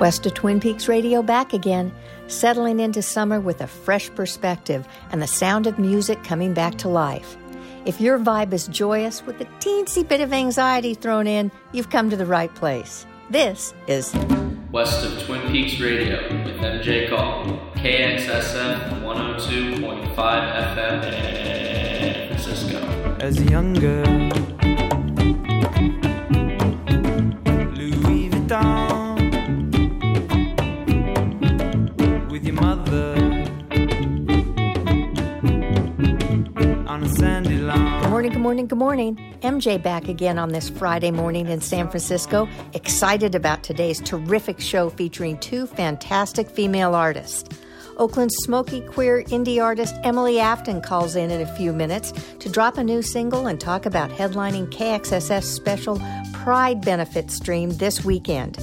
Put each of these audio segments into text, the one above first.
West of Twin Peaks Radio back again, settling into summer with a fresh perspective and the sound of music coming back to life. If your vibe is joyous with a teensy bit of anxiety thrown in, you've come to the right place. This is West of Twin Peaks Radio with MJ Call, KXSF 102.5 FM, San Francisco. As a young girl, morning, good morning, good morning. MJ back again on this Friday morning in San Francisco. Excited about today's terrific show featuring two fantastic female artists. Oakland's smoky queer indie artist Emily Afton calls in in a few minutes to drop a new single and talk about headlining KXSF's special Pride benefit stream this weekend.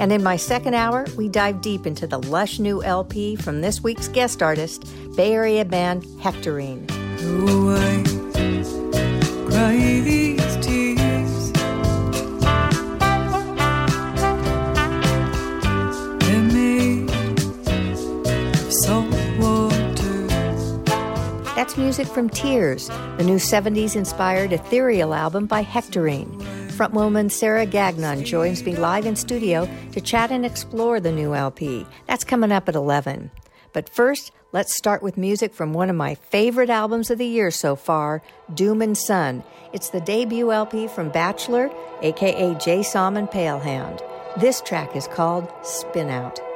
And in my second hour, we dive deep into the lush new LP from this week's guest artist, Bay Area band Hectorine. Music from Tears, the new 70s inspired ethereal album by Hectorine. Frontwoman Sarah Gagnon joins me live in studio to chat and explore the new LP. That's coming up at 11. But first, let's start with music from one of my favorite albums of the year so far, Doomin' Sun. It's the debut LP from Bachelor, aka Jay Som and Palehound. This track is called Spin Out.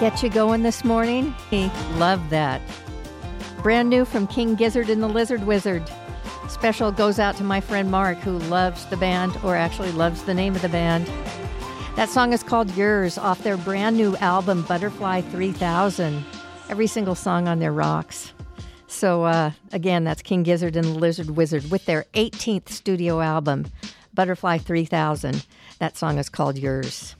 Get you going this morning? He loved that. Brand new from King Gizzard and the Lizard Wizard. Special goes out to my friend Mark, who loves the band, or actually loves the name of the band. That song is called Yours off their brand new album, Butterfly 3000. Every single song on there rocks. So, uh, again, that's King Gizzard and the Lizard Wizard with their 18th studio album, Butterfly 3000. That song is called Yours.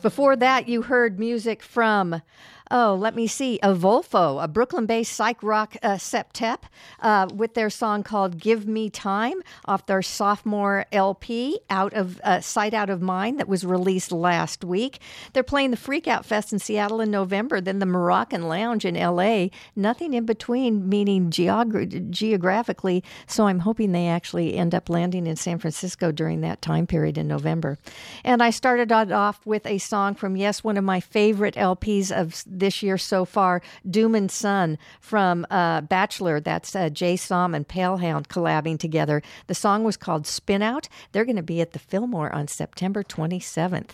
Before that, you heard music from oh, let me see, a Volfo, a Brooklyn based psych rock uh, septet, uh, with their song called Give Me Time off their sophomore LP, Out of uh, Sight Out of Mind, that was released last week. They're playing the Freakout Fest in Seattle in November, then the Moroccan Lounge in LA. Nothing in between, meaning geogra- geographically. So I'm hoping they actually end up landing in San Francisco during that time period in November. And I started off with a song from, yes, one of my favorite LPs of this year so far, Doomin' Sun from uh, Bachelor. That's uh, Jay Som and Palehound collabing together. The song was called Spin Out. They're going to be at the Fillmore on September 27th.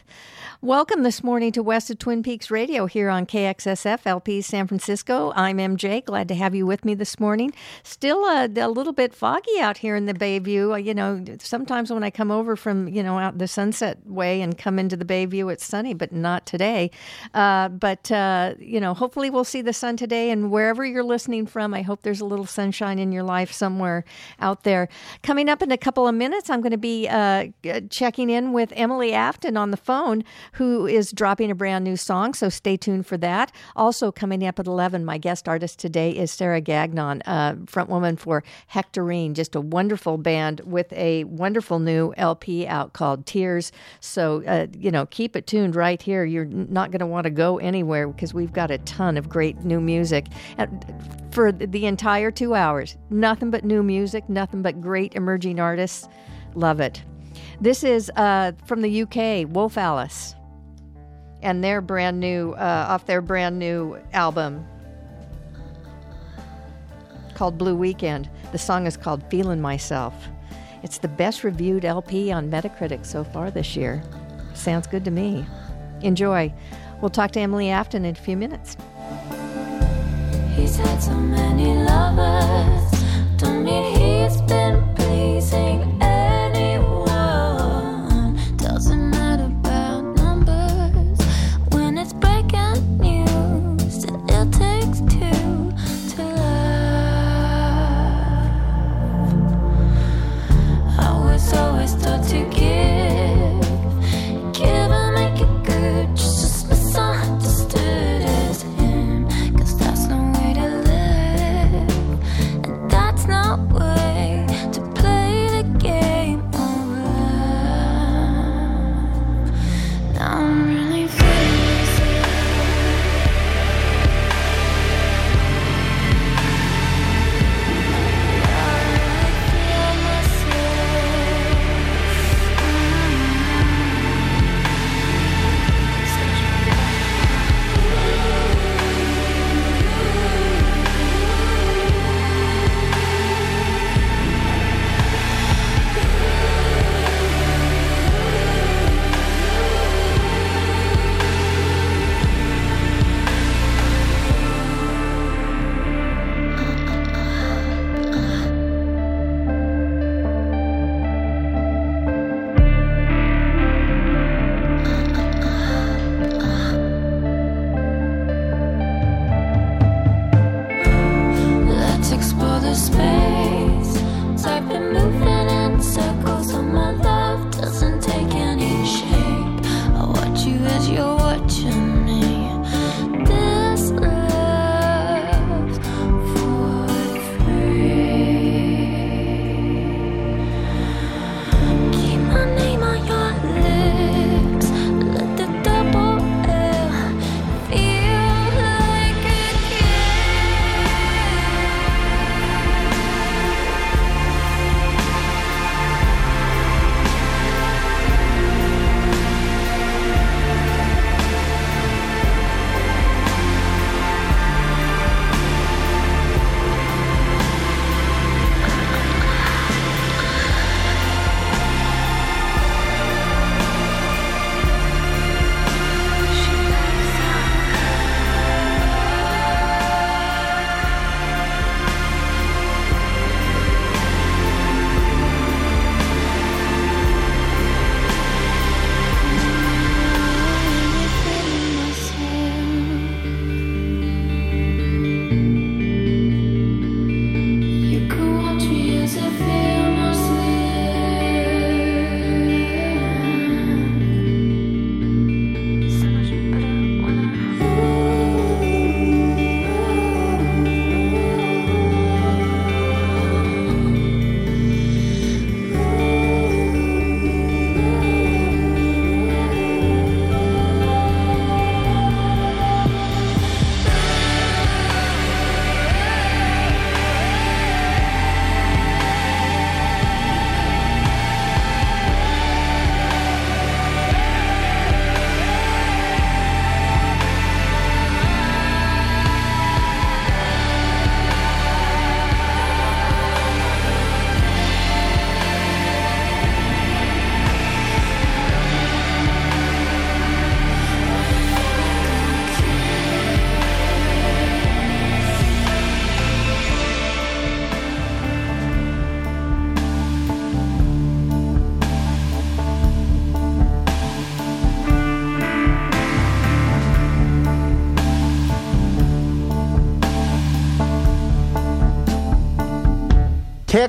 Welcome this morning to West of Twin Peaks Radio here on KXSF LP San Francisco. I'm MJ. Glad to have you with me this morning. Still a, a little bit foggy out here in the Bayview. Uh, you know, sometimes when I come over from, you know, out the Sunset Way and come into the Bayview, it's sunny, but not today. Uh, but, uh, you know, hopefully we'll see the sun today. And wherever you're listening from, I hope there's a little sunshine in your life somewhere out there. Coming up in a couple of minutes, I'm going to be uh, checking in with Emily Afton on the phone, who is dropping a brand new song. So stay tuned for that. Also, coming up at 11, my guest artist today is Sarah Gagnon, uh, frontwoman for Hectorine, just a wonderful band with a wonderful new LP out called Tears. So, uh, you know, keep it tuned right here. You're not going to want to go anywhere because we've got a ton of great new music for the entire two hours. Nothing but new music, nothing but great emerging artists. Love it. This is uh, from the UK, Wolf Alice, and their brand new, uh, off their brand new album called Blue Weekend. The song is called Feeling Myself. It's the best reviewed LP on Metacritic so far this year. Sounds good to me. Enjoy. We'll talk to Emily Afton in a few minutes. He's had so many lovers. Don't mean he's been pleasing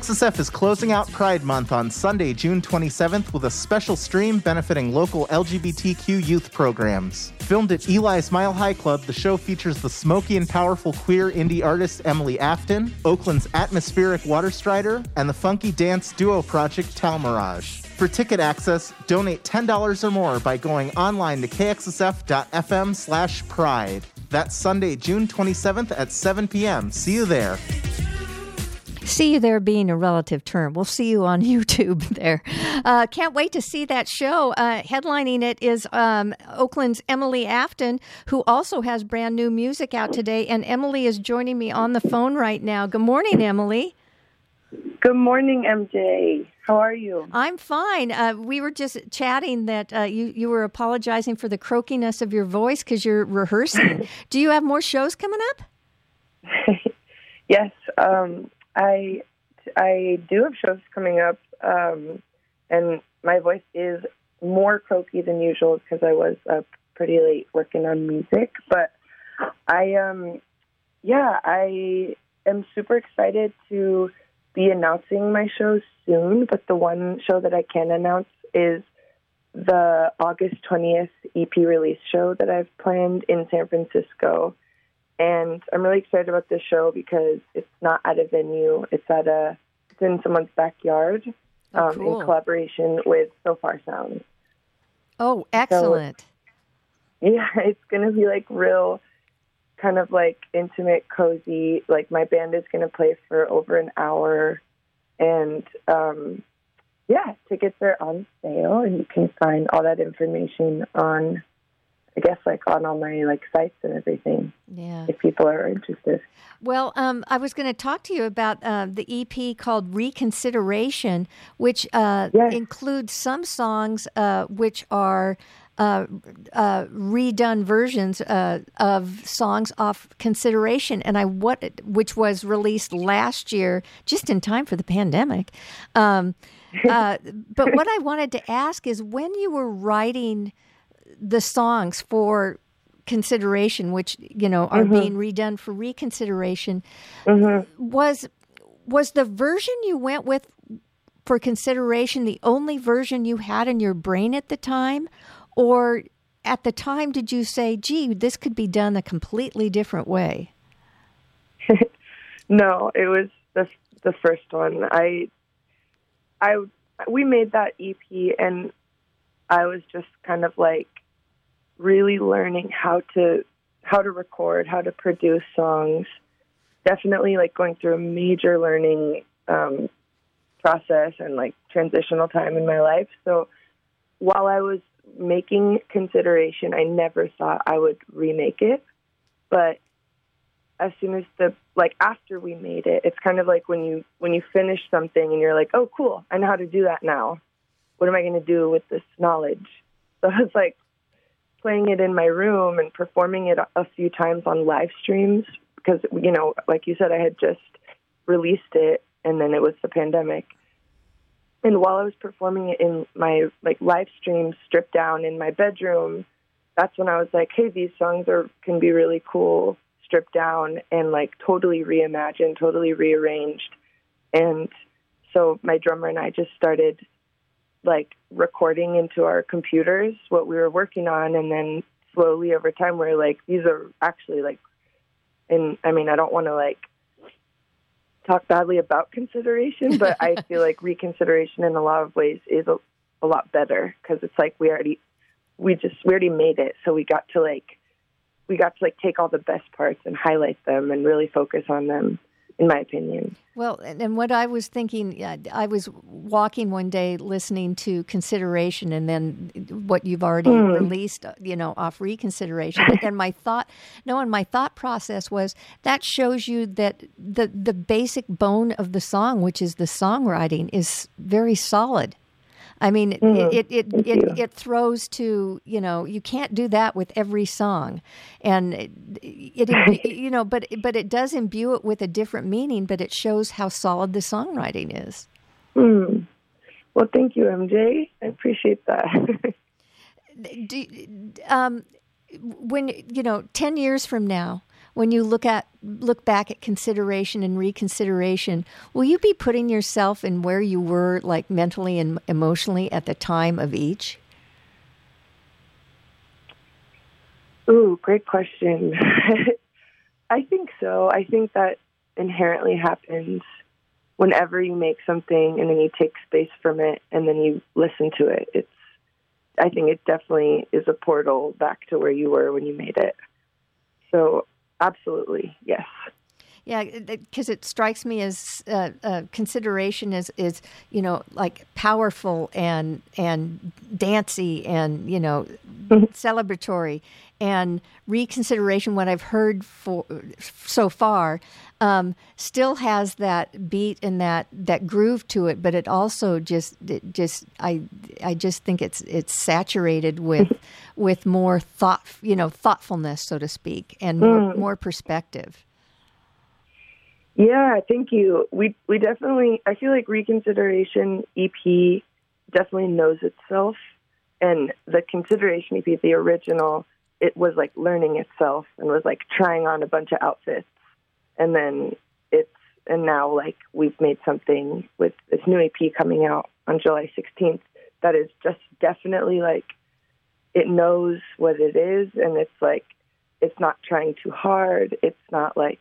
KXSF is closing out Pride Month on Sunday, June 27th, with a special stream benefiting local LGBTQ youth programs. Filmed at Eli's Mile High Club, the show features the smoky and powerful queer indie artist Emily Afton, Oakland's atmospheric Water Strider, and the funky dance duo project Talmirage. For ticket access, donate $10 or more by going online to kxsf.fm slash pride. That's Sunday, June 27th at 7 p.m. See you there. See you there being a relative term. We'll see you on YouTube there. Uh, can't wait to see that show. Uh, headlining it is um, Oakland's Emily Afton, who also has brand new music out today. And Emily is joining me on the phone right now. Good morning, Emily. Good morning, MJ. How are you? I'm fine. Uh, we were just chatting that uh, you you were apologizing for the croakiness of your voice because you're rehearsing. Do you have more shows coming up? yes, um, I I do have shows coming up, um, and my voice is more croaky than usual because I was up pretty late working on music. But I um yeah, I am super excited to be announcing my shows soon. But the one show that I can announce is the August 20th EP release show that I've planned in San Francisco. And I'm really excited about this show because it's not at a venue. It's at a it's in someone's backyard Oh, um, cool. in collaboration with Sofar Sound. Oh, excellent. Yeah, it's gonna be like real, kind of like intimate, cozy. Like my band is gonna play for over an hour, and um, yeah, tickets are on sale, and you can find all that information on, I guess, like on all my like sites and everything. yeah. If people are interested. Well, um, I was going to talk to you about uh, the EP called Reconsideration, which uh, Yes. includes some songs uh, which are uh, uh, redone versions uh, of songs off Consideration, and I what which was released last year, just in time for the pandemic. Um, uh, but what I wanted to ask is when you were writing the songs for consideration, which you know are mm-hmm. being redone for reconsideration, mm-hmm. was was the version you went with for consideration the only version you had in your brain at the time, or at the time did you say, "Gee, this could be done a completely different way"? No, it was the the first one. I I we made that EP and I was just kind of like really learning how to how to record, how to produce songs. Definitely like going through a major learning um, process and like transitional time in my life. So while I was making consideration, I never thought I would remake it. But as soon as the like after we made it, it's kind of like when you when you finish something and you're like, oh cool, I know how to do that now. What am I going to do with this knowledge? So I was like playing it in my room and performing it a- few times on live streams because you know, like you said, I had just released it and then it was the pandemic. And while I was performing it in my like live stream stripped down in my bedroom, that's when I was like, hey, these songs are can be really cool stripped down and like totally reimagined, totally rearranged. And so my drummer and I just started like recording into our computers what we were working on and then slowly over time we're like these are actually like and I mean I don't want to like talk badly about consideration, but I feel like reconsideration in a lot of ways is a, a lot better because it's like we already we just we already made it, so we got to like we got to like take all the best parts and highlight them and really focus on them. In my opinion, Well, and, what I was thinking, uh, I was walking one day listening to Consideration, and then what you've already released, uh, you know, off Reconsideration. and my thought, no, and my thought process was that shows you that the the basic bone of the song, which is the songwriting, is very solid. I mean, it, it it it, it throws to you know you can't do that with every song, and it, it you know but but it does imbue it with a different meaning, but it shows how solid the songwriting is. Hmm. well, thank you, MJ. I appreciate that. Do, um, when you know ten years from now, when you look at look back at consideration and reconsideration, will you be putting yourself in where you were, like mentally and emotionally, at the time of each? Ooh, great question. I think so. I think that inherently happens whenever you make something and then you take space from it and then you listen to it. It's I think it definitely is a portal back to where you were when you made it. So, absolutely, yes. Yeah, because it strikes me as uh, uh, consideration is is you know like powerful and and dancy and you know celebratory and reconsideration. What I've heard for so far um, still has that beat and that that groove to it, but it also just it just I I just think it's it's saturated with with more thought you know thoughtfulness so to speak and more, more perspective. Yeah, thank you. We we definitely I feel like Reconsideration EP definitely knows itself and the Consideration EP, the original, it was like learning itself and was like trying on a bunch of outfits. And then it's and now like we've made something with this new EP coming out on July 16th that is just definitely like it knows what it is and it's like it's not trying too hard. It's not like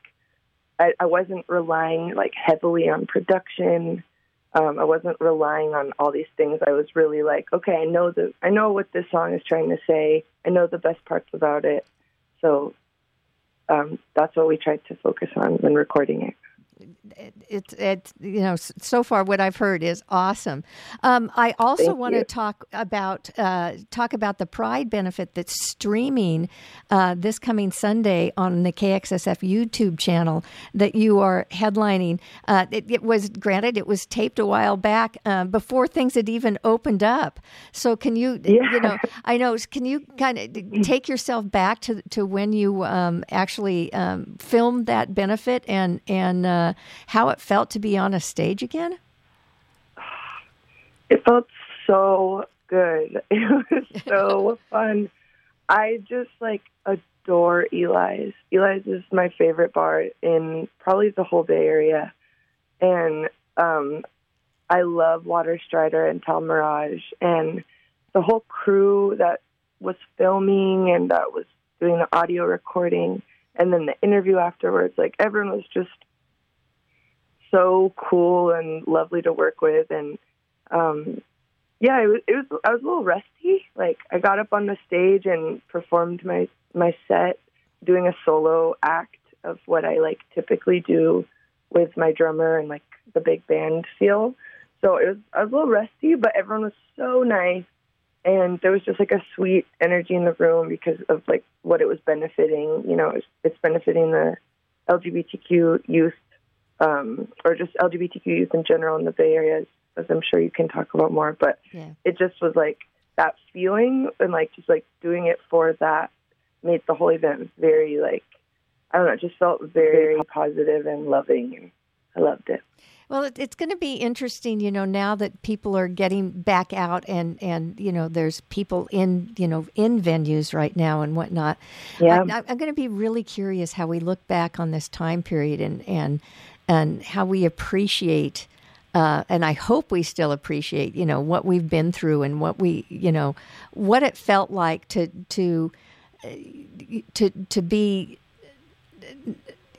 I, I wasn't relying like heavily on production. Um, I wasn't relying on all these things. I was really like, okay, I know the I know what this song is trying to say. I know the best parts about it. So um, that's what we tried to focus on when recording it it's it's you know so far what I've heard is awesome. Um, I also Thank want you. to talk about uh, talk about the Pride benefit that's streaming uh, this coming Sunday on the KXSF YouTube channel that you are headlining. Uh, it, it was granted it was taped a while back uh, before things had even opened up. So can you Yeah. you know I know can you kind of take yourself back to to when you um, actually um, filmed that benefit and and uh, how it felt to be on a stage again? It felt so good. It was so fun. I just like adore Eli's. Eli's is my favorite bar in probably the whole Bay Area. And um I love Water Strider and Tal Mirage and the whole crew that was filming and that was doing the audio recording and then the interview afterwards, like everyone was just so cool and lovely to work with. And um yeah it was, it was i was a little rusty. Like i got up on the stage and performed my my set doing a solo act of what i like typically do with my drummer and like the big band feel. So it was i was a little rusty but everyone was so nice. And there was just like a sweet energy in the room because of like what it was benefiting you know it's, it's benefiting the lgbtq youth um, or just LGBTQ youth in general in the Bay Area, as, I'm sure you can talk about more. But Yeah. it just was like that feeling and like just like doing it for that made the whole event very like I don't know, it just felt very positive and loving, and I loved it. Well, it, it's going to be interesting, you know, now that people are getting back out and and you know, there's people in you know in venues right now and whatnot. Yeah. I, I'm going to be really curious how we look back on this time period and and and how we appreciate. Uh, and I hope we still appreciate, you know, what we've been through and what we, you know, what it felt like to to uh, to to be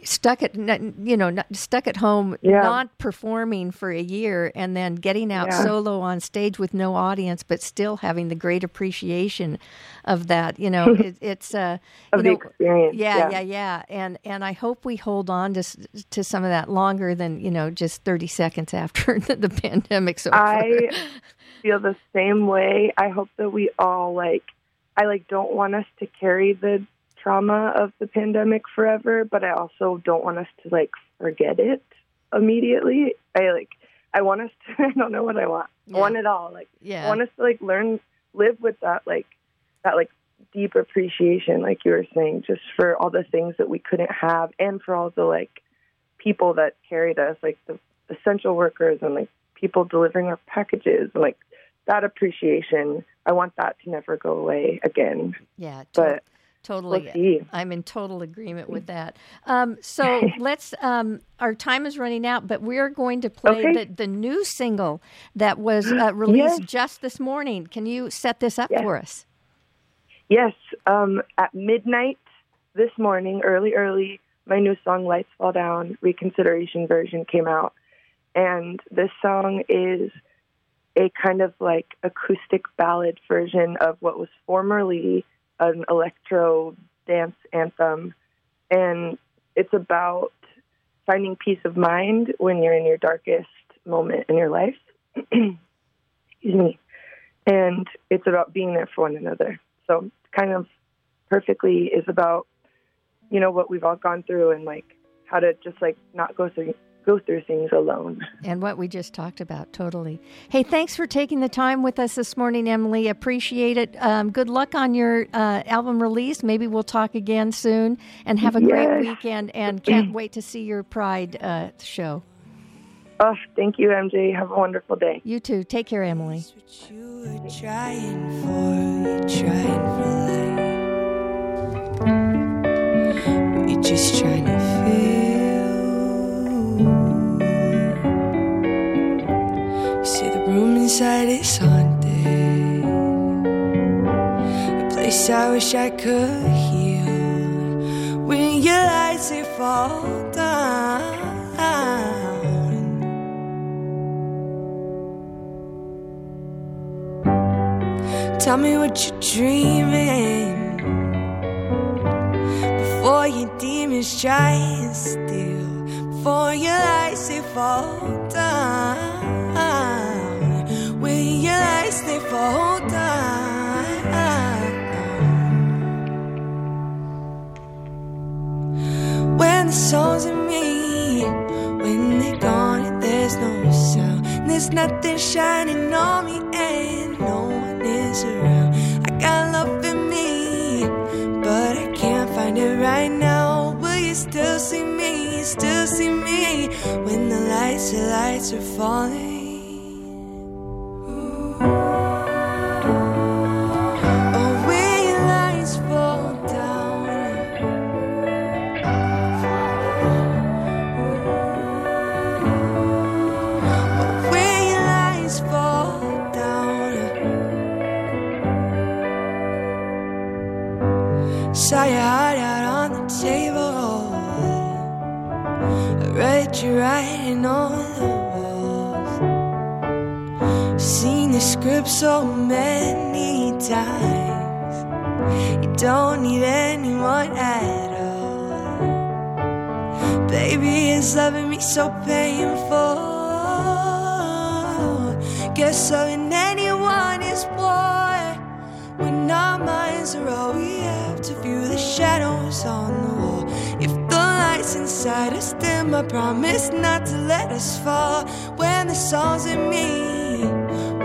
stuck at you know stuck at home Yeah. not performing for a year and then getting out Yeah. solo on stage with no audience but still having the great appreciation of that you know it, it's uh Of you know, experience, yeah, yeah. yeah yeah and and i hope we hold on to to some of that longer than you know just 30 seconds after the, the pandemic's over I feel the same way. I hope that we all like I like don't want us to carry the trauma of the pandemic forever, but I also don't want us to like forget it immediately. I like I want us to I don't know what I want. Yeah. I want it all. Like I yeah want us to like learn live with that like that like deep appreciation like you were saying just for all the things that we couldn't have and for all the like people that carried us like the essential workers and like people delivering our packages and like that appreciation i want that to never go away again yeah but Totally. We'll. I'm in total agreement with that. Um, so let's. Um, our time is running out, but we're going to play Okay. the, the new single that was uh, released Yes. just this morning. Can you set this up Yes. for us? Yes, um, at midnight this morning, early, early, my new song "Lights Fall Down" reconsideration version came out, and this song is a kind of like acoustic ballad version of what was formerly an electro dance anthem, and it's about finding peace of mind when you're in your darkest moment in your life. Excuse me. And it's about being there for one another. So kind of perfectly is about, you know, what we've all gone through and like how to just like not go through go through things alone. And what we just talked about, totally. Hey, thanks for taking the time with us this morning, Emily. Appreciate it. Um, good luck on your uh, album release. Maybe we'll talk again soon. And have a great weekend. And can't wait to see your Pride uh, show. Oh, thank you, MJ. Have a wonderful day. You too. Take care, Emily. what you were trying for. You're trying for life. But you're just trying to feel. Inside is haunted. A place I wish I could heal. When your lights they fall down. Tell me what you're dreaming before your demons try and steal. Before your lights they fall down. Lights they fall down. When the songs in me, when they're gone there's no sound, there's nothing shining on me and no one is around. I got love in me, but I can't find it right now. Will you still see me? Still see me when the lights, the lights are falling. Saw your heart out on the table. I read you writing on the walls. Seen the script so many times. You don't need anyone at all. Baby is loving me so painful. Guess loving anyone is war. When our minds are all we have to view the shadows on the wall. If the lights inside us dim, I promise not to let us fall. When the songs in me,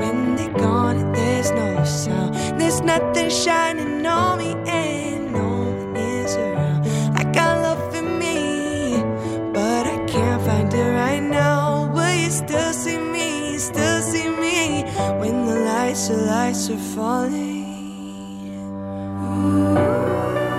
when they're gone and there's no sound, there's nothing shining on me and no one is around. I got love in me, but I can't find it right now. Will you still see me? Still see me when the lights, the lights are falling. Oh,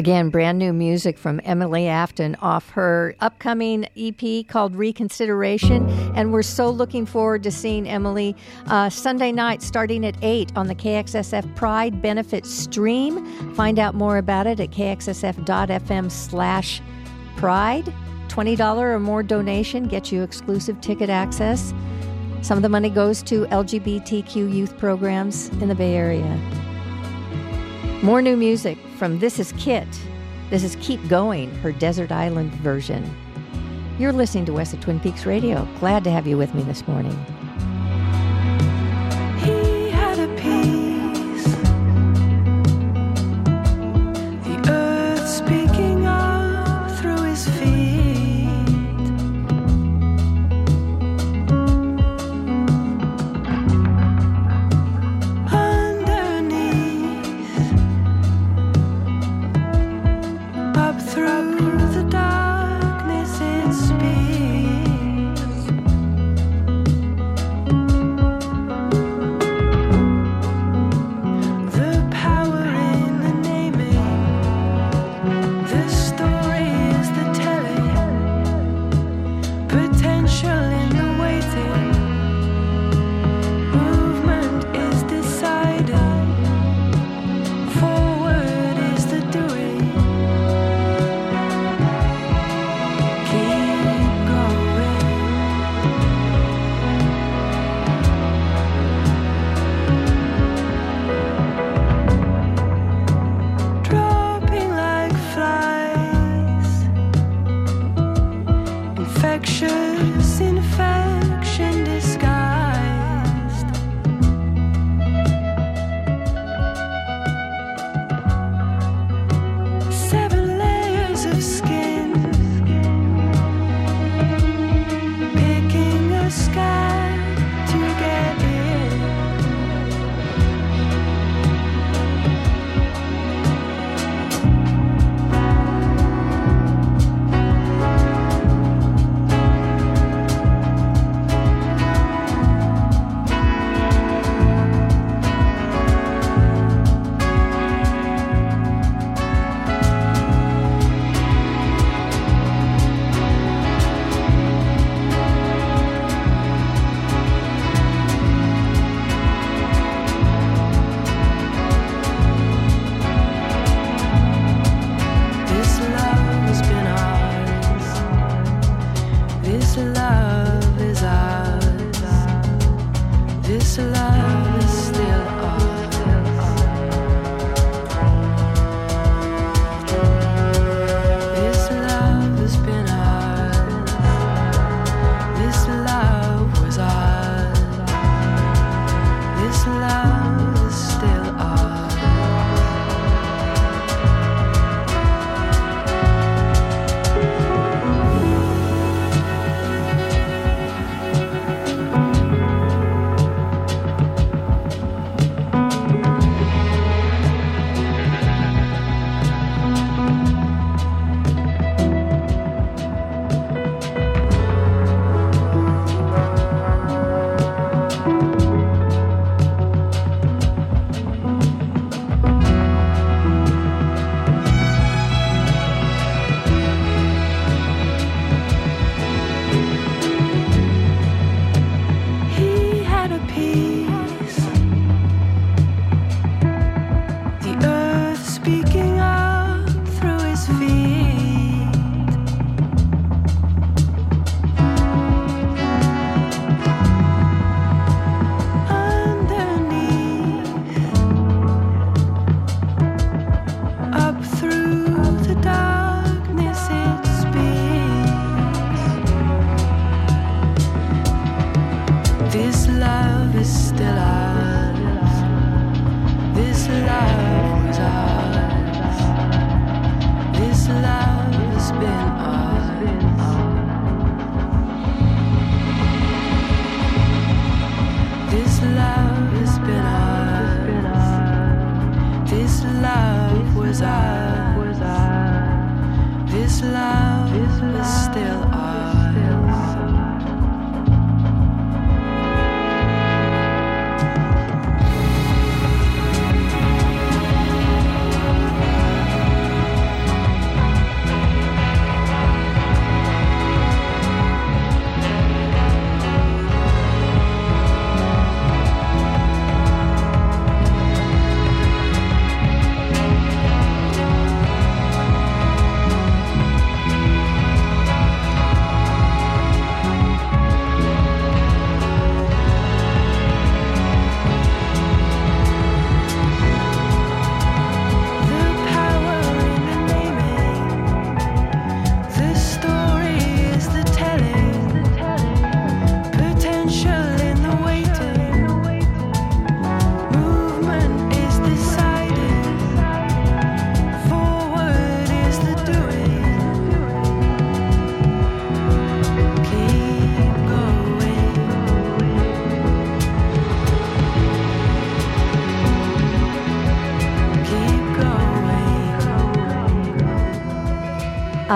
Again, brand new music from Emily Afton off her upcoming EP called Reconsideration. And we're so looking forward to seeing Emily uh, Sunday night starting at 8 on the KXSF Pride Benefit Stream. Find out more about it at kxsf.fm slash pride. $20 or more donation gets you exclusive ticket access. Some of the money goes to LGBTQ youth programs in the Bay Area. More new music from This Is Kit. This is Keep Going, her Desert Island version. You're listening to West of Twin Peaks Radio. Glad to have you with me this morning.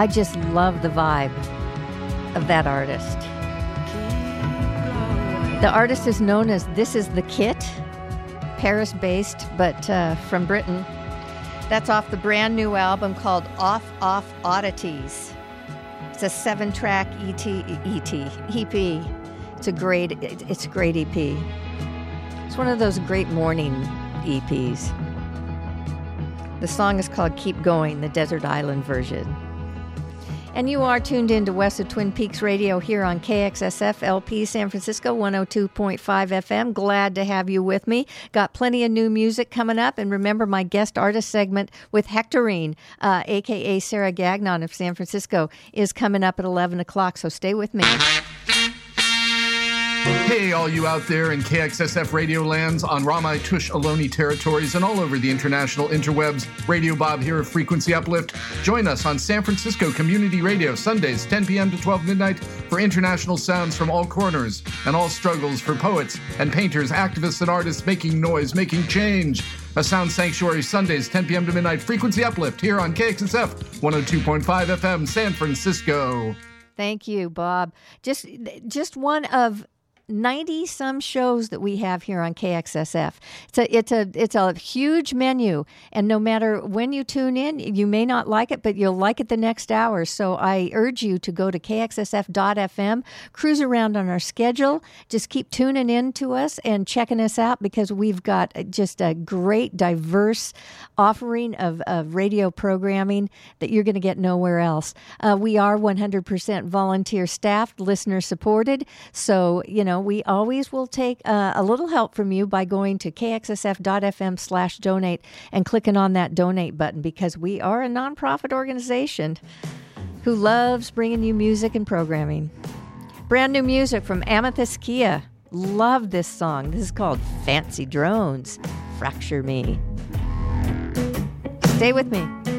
I just love the vibe of that artist. The artist is known as This Is the Kit, Paris based, but uh, from Britain. That's off the brand new album called Off Off Oddities. It's a seven track ET, ET, EP. It's a great, it- it's a great EP. It's one of those great morning EPs. The song is called Keep Going, the Desert Island version. And you are tuned in to West of Twin Peaks Radio here on KXSF LP San Francisco 102.5 FM. Glad to have you with me. Got plenty of new music coming up. And remember my guest artist segment with Hectorine, uh, aka Sarah Gagnon of San Francisco, is coming up at 11 o'clock. So stay with me. Hey, all you out there in KXSF radio lands on Ramaytush Ohlone territories and all over the international interwebs. Radio Bob here of Frequency Uplift. Join us on San Francisco Community Radio Sundays, 10 p.m. to 12 midnight for international sounds from all corners and all struggles for poets and painters, activists and artists making noise, making change. A Sound Sanctuary Sundays, 10 p.m. to midnight. Frequency Uplift here on KXSF 102.5 FM, San Francisco. Thank you, Bob. Just just one of 90 some shows that we have here on KXSF. It's a it's a it's a huge menu and no matter when you tune in, you may not like it, but you'll like it the next hour. So I urge you to go to kxsf.fm, cruise around on our schedule, just keep tuning in to us and checking us out because we've got just a great diverse offering of, of radio programming that you're going to get nowhere else. Uh, we are 100% volunteer staffed, listener supported. So, you know, we always will take uh, a little help from you by going to kxsf.fm slash donate and clicking on that donate button because we are a nonprofit organization who loves bringing you music and programming. Brand new music from Amythyst Kiah. Love this song. This is called Fancy Drones. Fracture Me. Stay with me.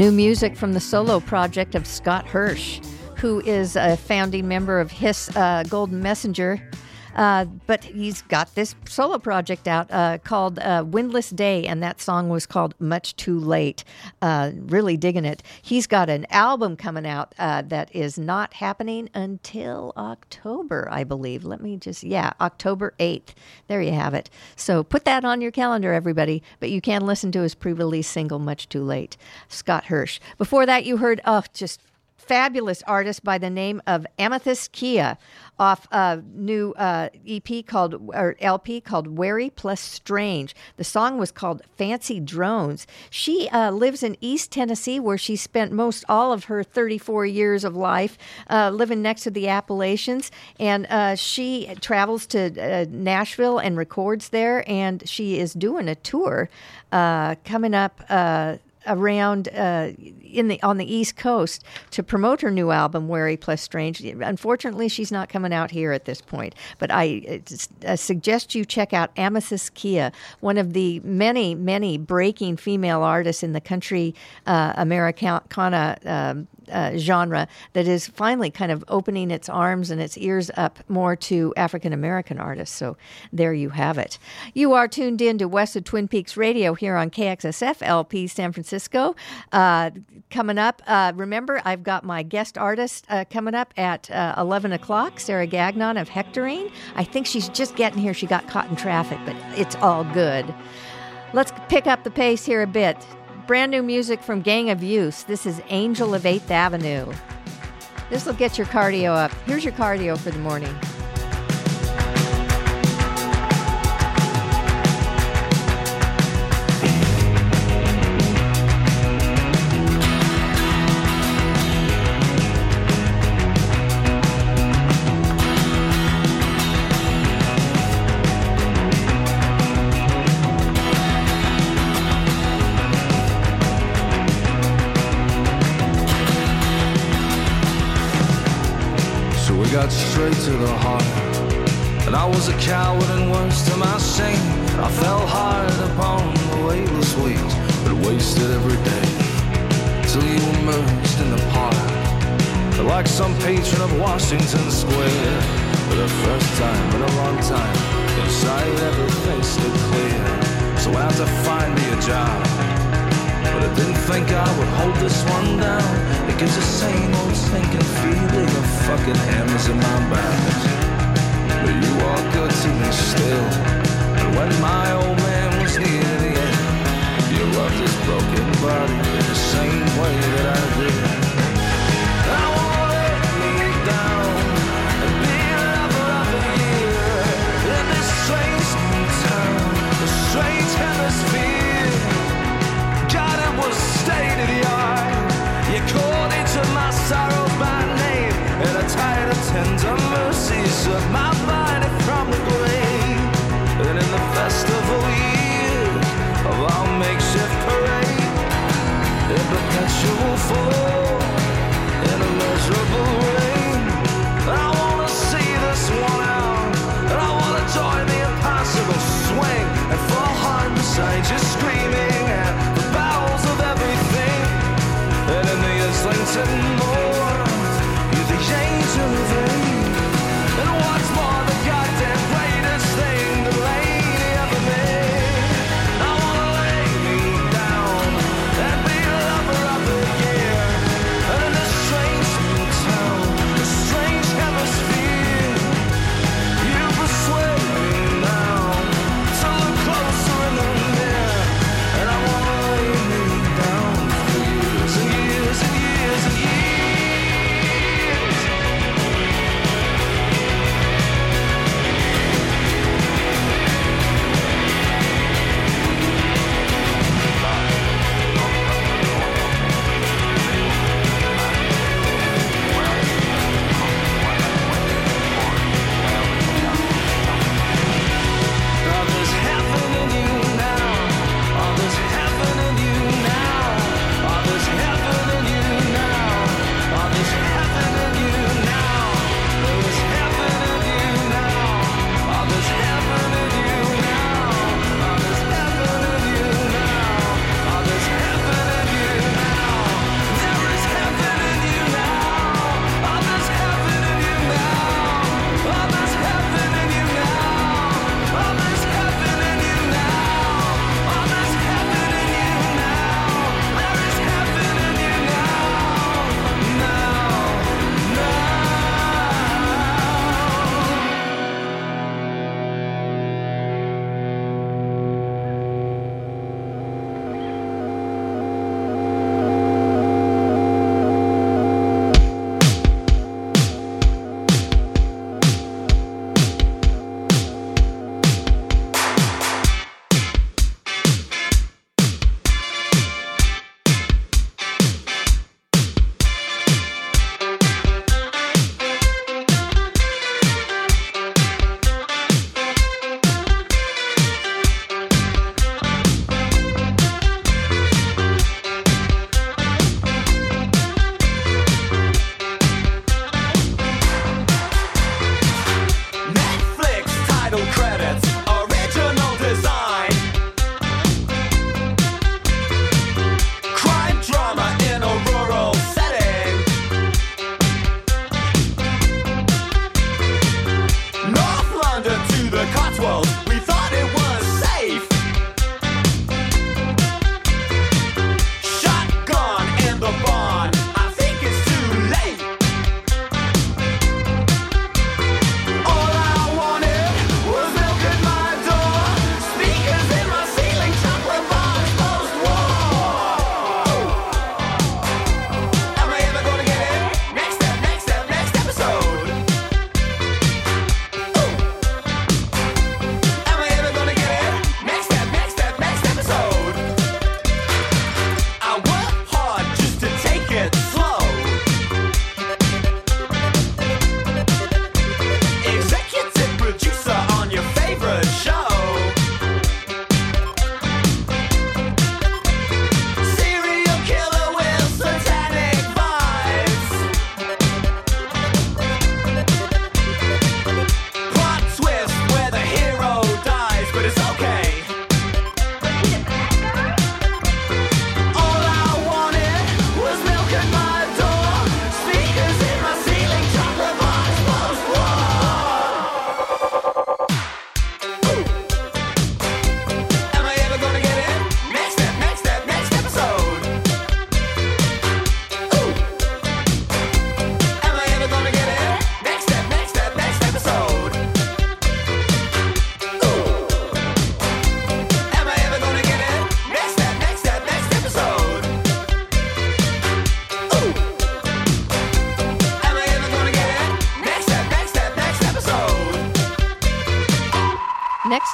New music from the solo project of Scott Hirsch, who is a founding member of Hiss uh, Golden Messenger. Uh, but he's got this solo project out uh, called uh, Windless Day, and that song was called Much Too Late. Uh, really digging it. He's got an album coming out uh, that is not happening until October, I believe. Let me just, yeah, October 8th. There you have it. So put that on your calendar, everybody. But you can listen to his pre release single, Much Too Late. Scott Hirsch. Before that, you heard, oh, just fabulous artist by the name of Amythyst Kiah off a new uh, EP called or LP called Wary Plus Strange. The song was called Fancy Drones. She uh, lives in East Tennessee, where she spent most all of her 34 years of life uh, living next to the Appalachians, and uh, she travels to uh, Nashville and records there. And she is doing a tour uh, coming up around uh, in the on the East Coast to promote her new album, Wary Plus Strange. Unfortunately, she's not coming out here at this point, but I uh, suggest you check out Amythyst Kiah, one of the many, many breaking female artists in the country uh, Americana. Um, uh, genre that is finally kind of opening its arms and its ears up more to African American artists. So there you have it. You are tuned in to West of Twin Peaks Radio here on KXSF LP San Francisco. Uh, coming up, uh, remember, I've got my guest artist uh, coming up at uh, 11 o'clock, Sarah Gagnon of Hectorine. I think she's just getting here. She got caught in traffic, but it's all good. Let's pick up the pace here a bit brand new music from Gang of Youths. This is Angel of 8th Avenue. This will get your cardio up. Here's your cardio for the morning.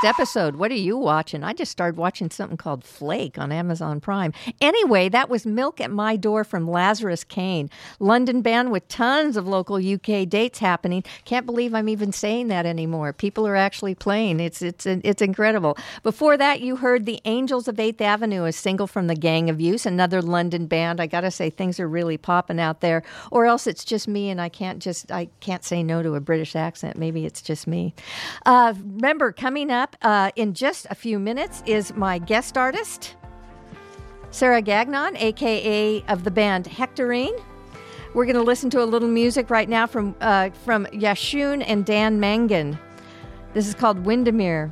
step episode. What are you watching? I just started watching something called Flake on Amazon Prime. Anyway, that was Milk at My Door from Lazarus Kane, London band with tons of local UK dates happening. Can't believe I'm even saying that anymore. People are actually playing. It's it's it's incredible. Before that, you heard the Angels of Eighth Avenue, a single from the Gang of Youths, another London band. I gotta say, things are really popping out there. Or else it's just me, and I can't just I can't say no to a British accent. Maybe it's just me. Uh, remember, coming up uh, in just a few minutes is my guest artist, Sarah Gagnon, aka of the band Hectorine. We're going to listen to a little music right now from uh, from Yashun and Dan Mangan. This is called Windermere,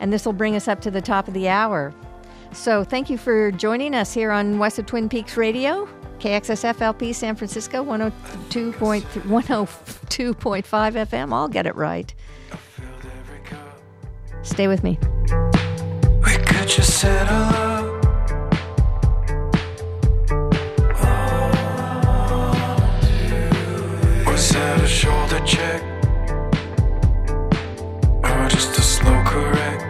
and this will bring us up to the top of the hour. So thank you for joining us here on West of Twin Peaks Radio. KXSFLP San Francisco 102.1 102.5 FM. I'll get it right. Stay with me. Could just oh, a check? Or just a slow correct?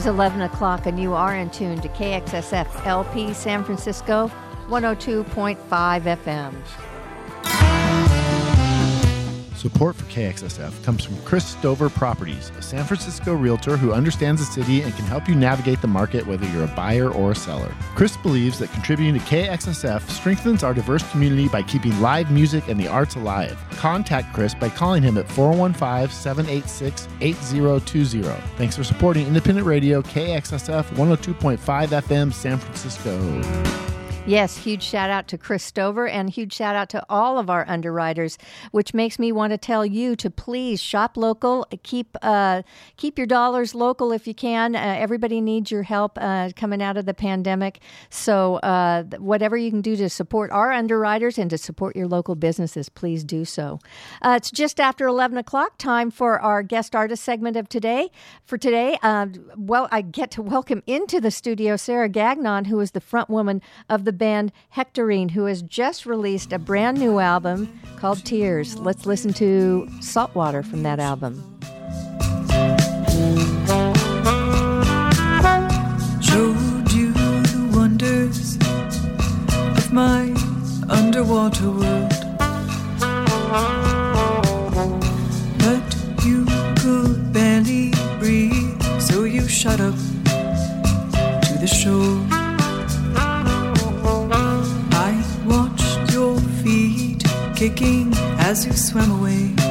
Is 11 o'clock, and you are in tune to KXSF LP San Francisco 102.5 FM. Support for KXSF comes from Chris Stover Properties, a San Francisco realtor who understands the city and can help you navigate the market whether you're a buyer or a seller. Chris believes that contributing to KXSF strengthens our diverse community by keeping live music and the arts alive. Contact Chris by calling him at 415 786 8020. Thanks for supporting independent radio KXSF 102.5 FM San Francisco. Yes, huge shout out to Chris Stover and huge shout out to all of our underwriters, which makes me want to tell you to please shop local, keep uh, keep your dollars local if you can. Uh, everybody needs your help uh, coming out of the pandemic. So uh, whatever you can do to support our underwriters and to support your local businesses, please do so. Uh, it's just after eleven o'clock. Time for our guest artist segment of today. For today, uh, well, I get to welcome into the studio Sarah Gagnon, who is the front woman of the band Hectorine, who has just released a brand new album called Tears. Let's listen to Saltwater from that album. showed you the wonders of my underwater world. But you could barely breathe, so you shut up to the shore. Kicking as you swam away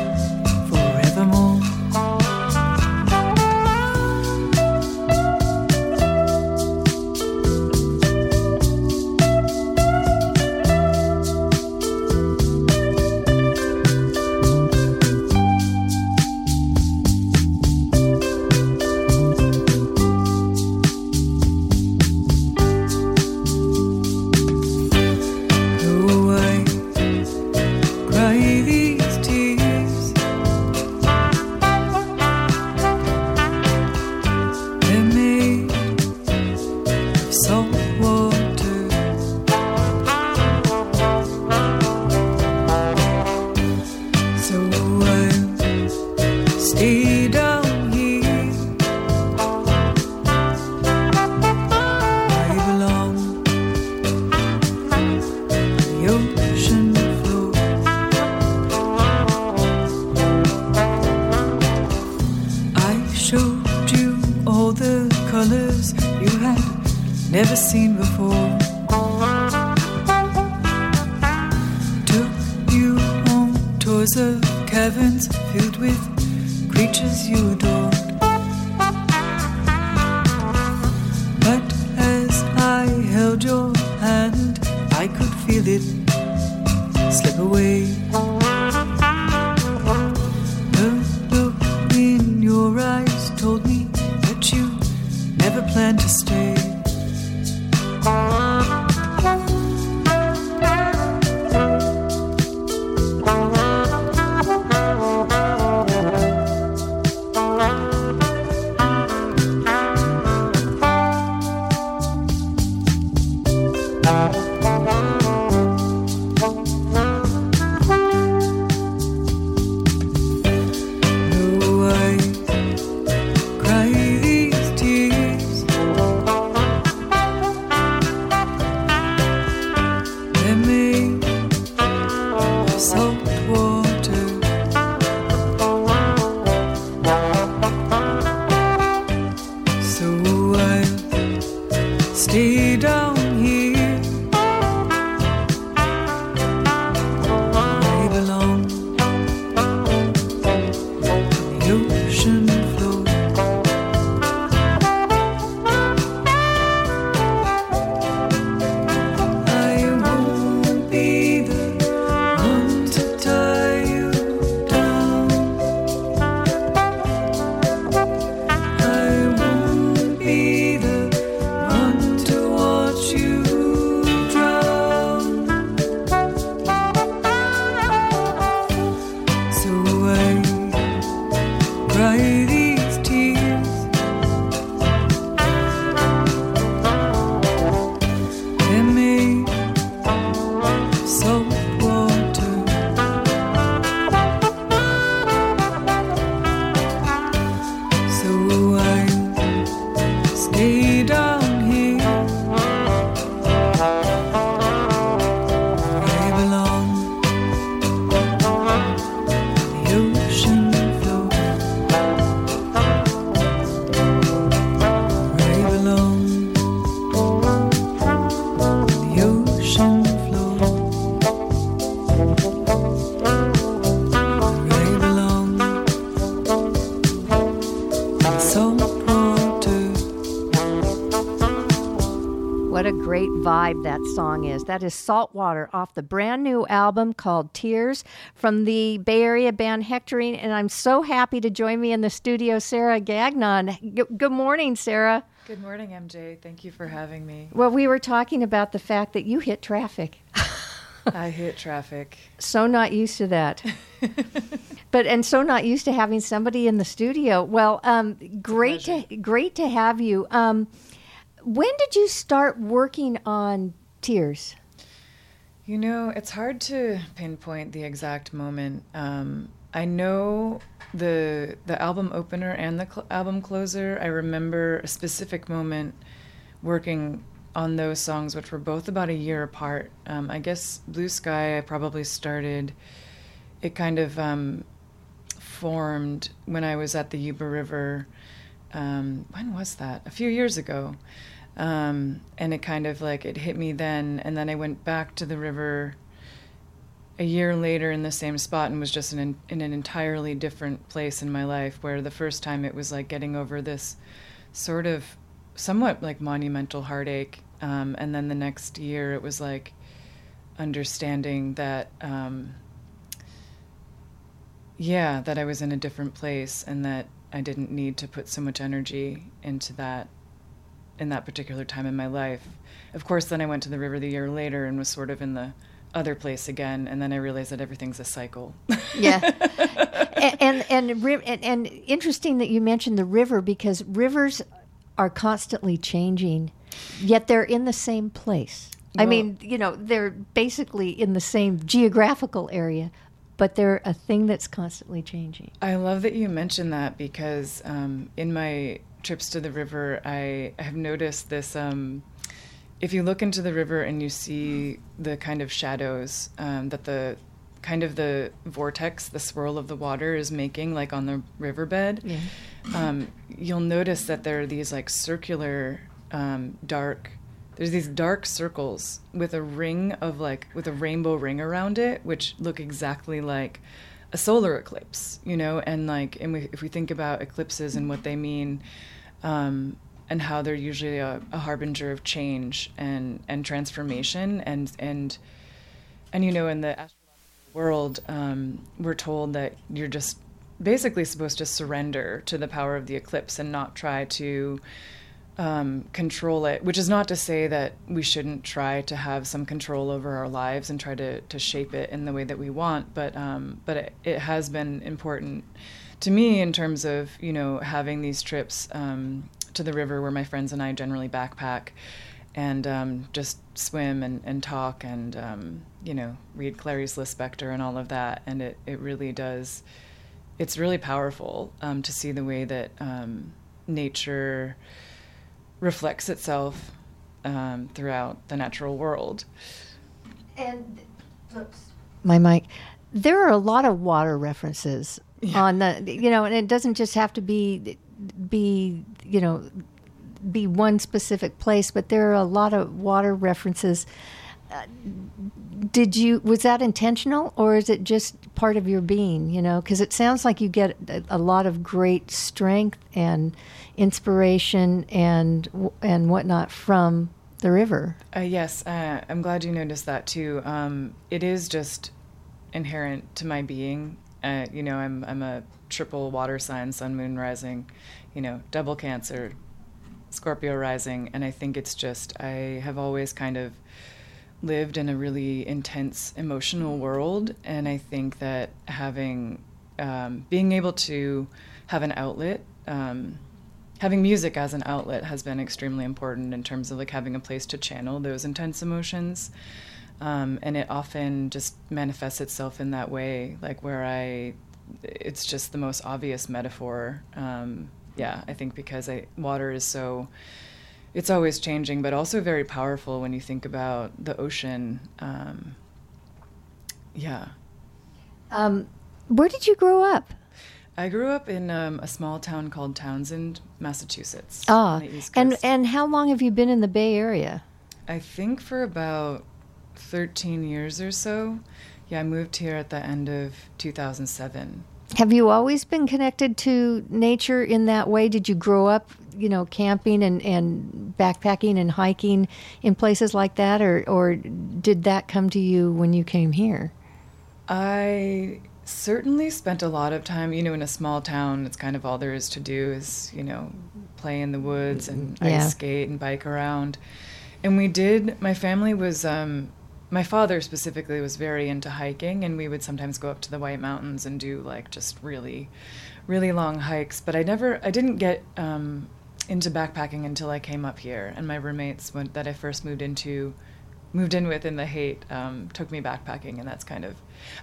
vibe that song is. That is Saltwater off the brand new album called Tears from the Bay Area band Hectorine. And I'm so happy to join me in the studio, Sarah Gagnon. G- good morning, Sarah. Good morning, MJ. Thank you for having me. Well, we were talking about the fact that you hit traffic. I hit traffic. So not used to that. but and so not used to having somebody in the studio. Well, um, great to great to have you. Um, when did you start working on Tears? You know, it's hard to pinpoint the exact moment. Um, I know the the album opener and the cl- album closer. I remember a specific moment working on those songs, which were both about a year apart. Um, I guess Blue Sky, I probably started. It kind of um, formed when I was at the Yuba River. Um, when was that? A few years ago. Um, and it kind of like it hit me then, and then I went back to the river a year later in the same spot and was just in, an, in an entirely different place in my life. Where the first time it was like getting over this sort of somewhat like monumental heartache, um, and then the next year it was like understanding that. Um, yeah, that I was in a different place and that I didn't need to put so much energy into that in that particular time in my life. Of course, then I went to the river the year later and was sort of in the other place again, and then I realized that everything's a cycle. Yeah. and and and, and and interesting that you mentioned the river because rivers are constantly changing, yet they're in the same place. I mean, you know, they're basically in the same geographical area, but they're a thing that's constantly changing. I love that you mentioned that because um, in my trips to the river, I have noticed this. Um, if you look into the river and you see the kind of shadows um, that the kind of the vortex, the swirl of the water is making, like on the riverbed, Yeah. um, you'll notice that there are these like circular, um, dark there's these dark circles with a ring of like with a rainbow ring around it, which look exactly like a solar eclipse, you know, and like, and we, if we think about eclipses and what they mean, um, and how they're usually a, a harbinger of change and and transformation, and and and you know, in the astrological world, um, we're told that you're just basically supposed to surrender to the power of the eclipse and not try to um, control it, which is not to say that we shouldn't try to have some control over our lives and try to, to shape it in the way that we want. But um, but it, it has been important to me in terms of you know having these trips um, to the river where my friends and I generally backpack and um, just swim and, and talk and um, you know read Clarice Lispector and all of that. And it, it really does. It's really powerful um, to see the way that nature reflects itself um, throughout the natural world. And my mic. There are a lot of water references on the, you know, and it doesn't just have to be, be, you know, be one specific place, but there are a lot of water references. Uh, did you was that intentional or is it just part of your being you know because it sounds like you get a, a lot of great strength and inspiration and and whatnot from the river Uh, yes, uh, I'm glad you noticed that too. Um, it is just inherent to my being. Uh, you know, I'm I'm a triple water sign, sun, moon, rising. You know, double Cancer, Scorpio rising, and I think it's just I have always kind of lived in a really intense emotional world, and I think that having um, being able to have an outlet. Um, having music as an outlet has been extremely important in terms of like having a place to channel those intense emotions. Um, and it often just manifests itself in that way like where i it's just the most obvious metaphor. Um, yeah i think because I, water is so it's always changing but also very powerful when you think about the ocean. Um, yeah. Um, where did you grow up I grew up in um, a small town called Townsend, Massachusetts. ah on the East and and how long have you been in the bay area I think for about 13 years or so. Yeah, I moved here at the end of 2007. Have you always been connected to nature in that way? Did you grow up, you know, camping and, and backpacking and hiking in places like that, or or did that come to you when you came here? I certainly spent a lot of time, you know, in a small town. It's kind of all there is to do is, you know, play in the woods and Yeah. ice skate and bike around. And we did, my family was, um, my father specifically was very into hiking, and we would sometimes go up to the White Mountains and do like just really, really long hikes. But I never, I didn't get um, into backpacking until I came up here. And my roommates when, that I first moved into, moved in with in the Haight um, took me backpacking, and that's kind of,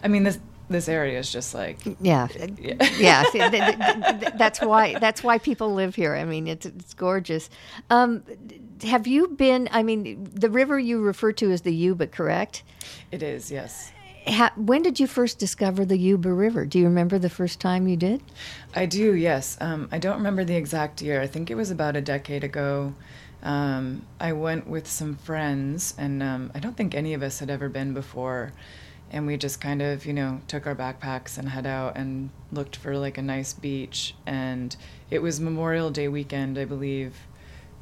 I mean, this this area is just like Yeah, Yeah. yeah. see, th- th- th- that's why that's why people live here. I mean, it's it's gorgeous. Um, have you been? I mean, the river you refer to as the Yuba, correct? It is, yes. Ha, when did you first discover the Yuba River? Do you remember the first time you did? I do, yes. Um, I don't remember the exact year. I think it was about a decade ago. Um, I went with some friends, and um, I don't think any of us had ever been before. And we just kind of, you know, took our backpacks and head out and looked for like a nice beach. And it was Memorial Day weekend, I believe,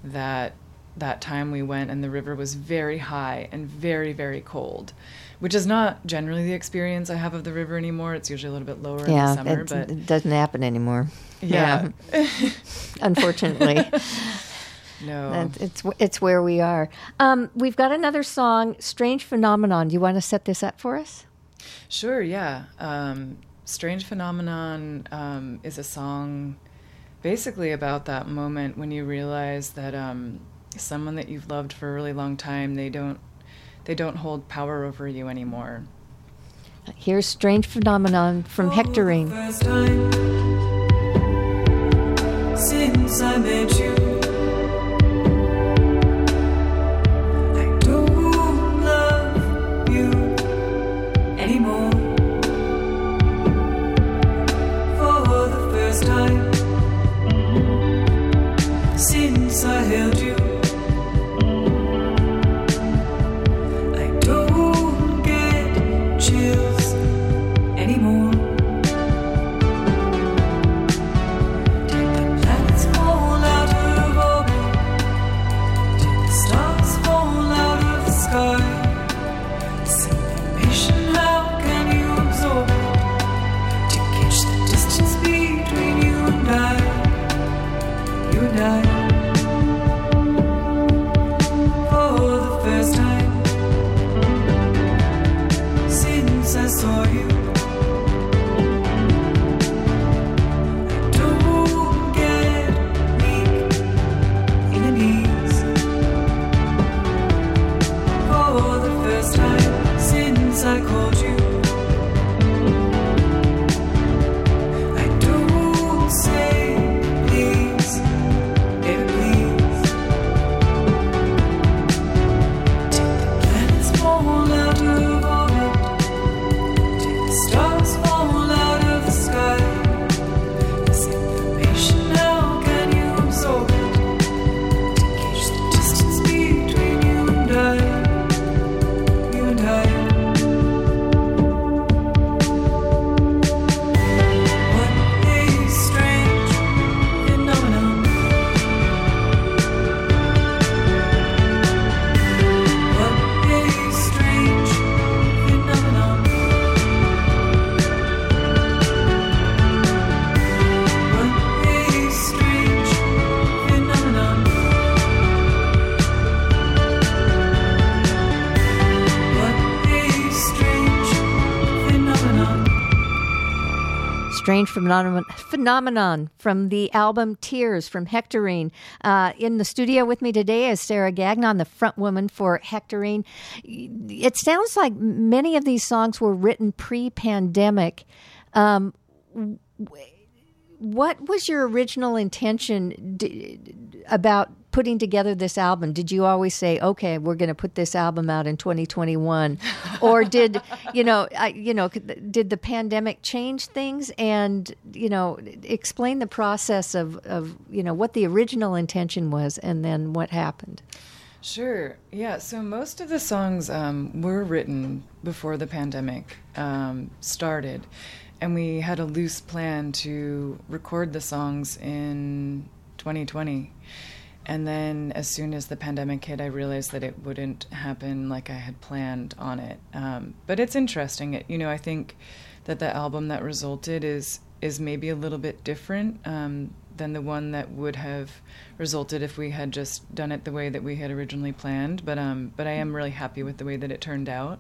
that that time we went, and the river was very high and very, very cold, which is not generally the experience I have of the river anymore. It's usually a little bit lower in the yeah, summer, but it doesn't happen anymore. Yeah. unfortunately. no. That- it's it's where we are. Um, we've got another song, "Strange Phenomenon." Do you want to set this up for us? Sure, yeah. Um, Strange Phenomenon um, is a song basically about that moment when you realize that um, someone that you've loved for a really long time, they don't they don't hold power over you anymore. Here's "Strange Phenomenon" from Hectorine. First time since I met you. Strange phenomenon, phenomenon from the album Tears from Hectorine. Uh, in the studio with me today is Sarah Gagnon, the front woman for Hectorine. It sounds like many of these songs were written pre pandemic. Um, what was your original intention d- about putting together this album? Did you always say, "Okay, we're going to put this album out in 2021," or did you know, I, you know, did the pandemic change things? And you know, explain the process of of you know what the original intention was, and then what happened. Sure. Yeah. So most of the songs um, were written before the pandemic um, started, and we had a loose plan to record the songs in 2020. And then, as soon as the pandemic hit, I realized that it wouldn't happen like I had planned on it. Um, but it's interesting. It, you know, I think that the album that resulted is is maybe a little bit different um, than the one that would have resulted if we had just done it the way that we had originally planned. But um, but I am really happy with the way that it turned out.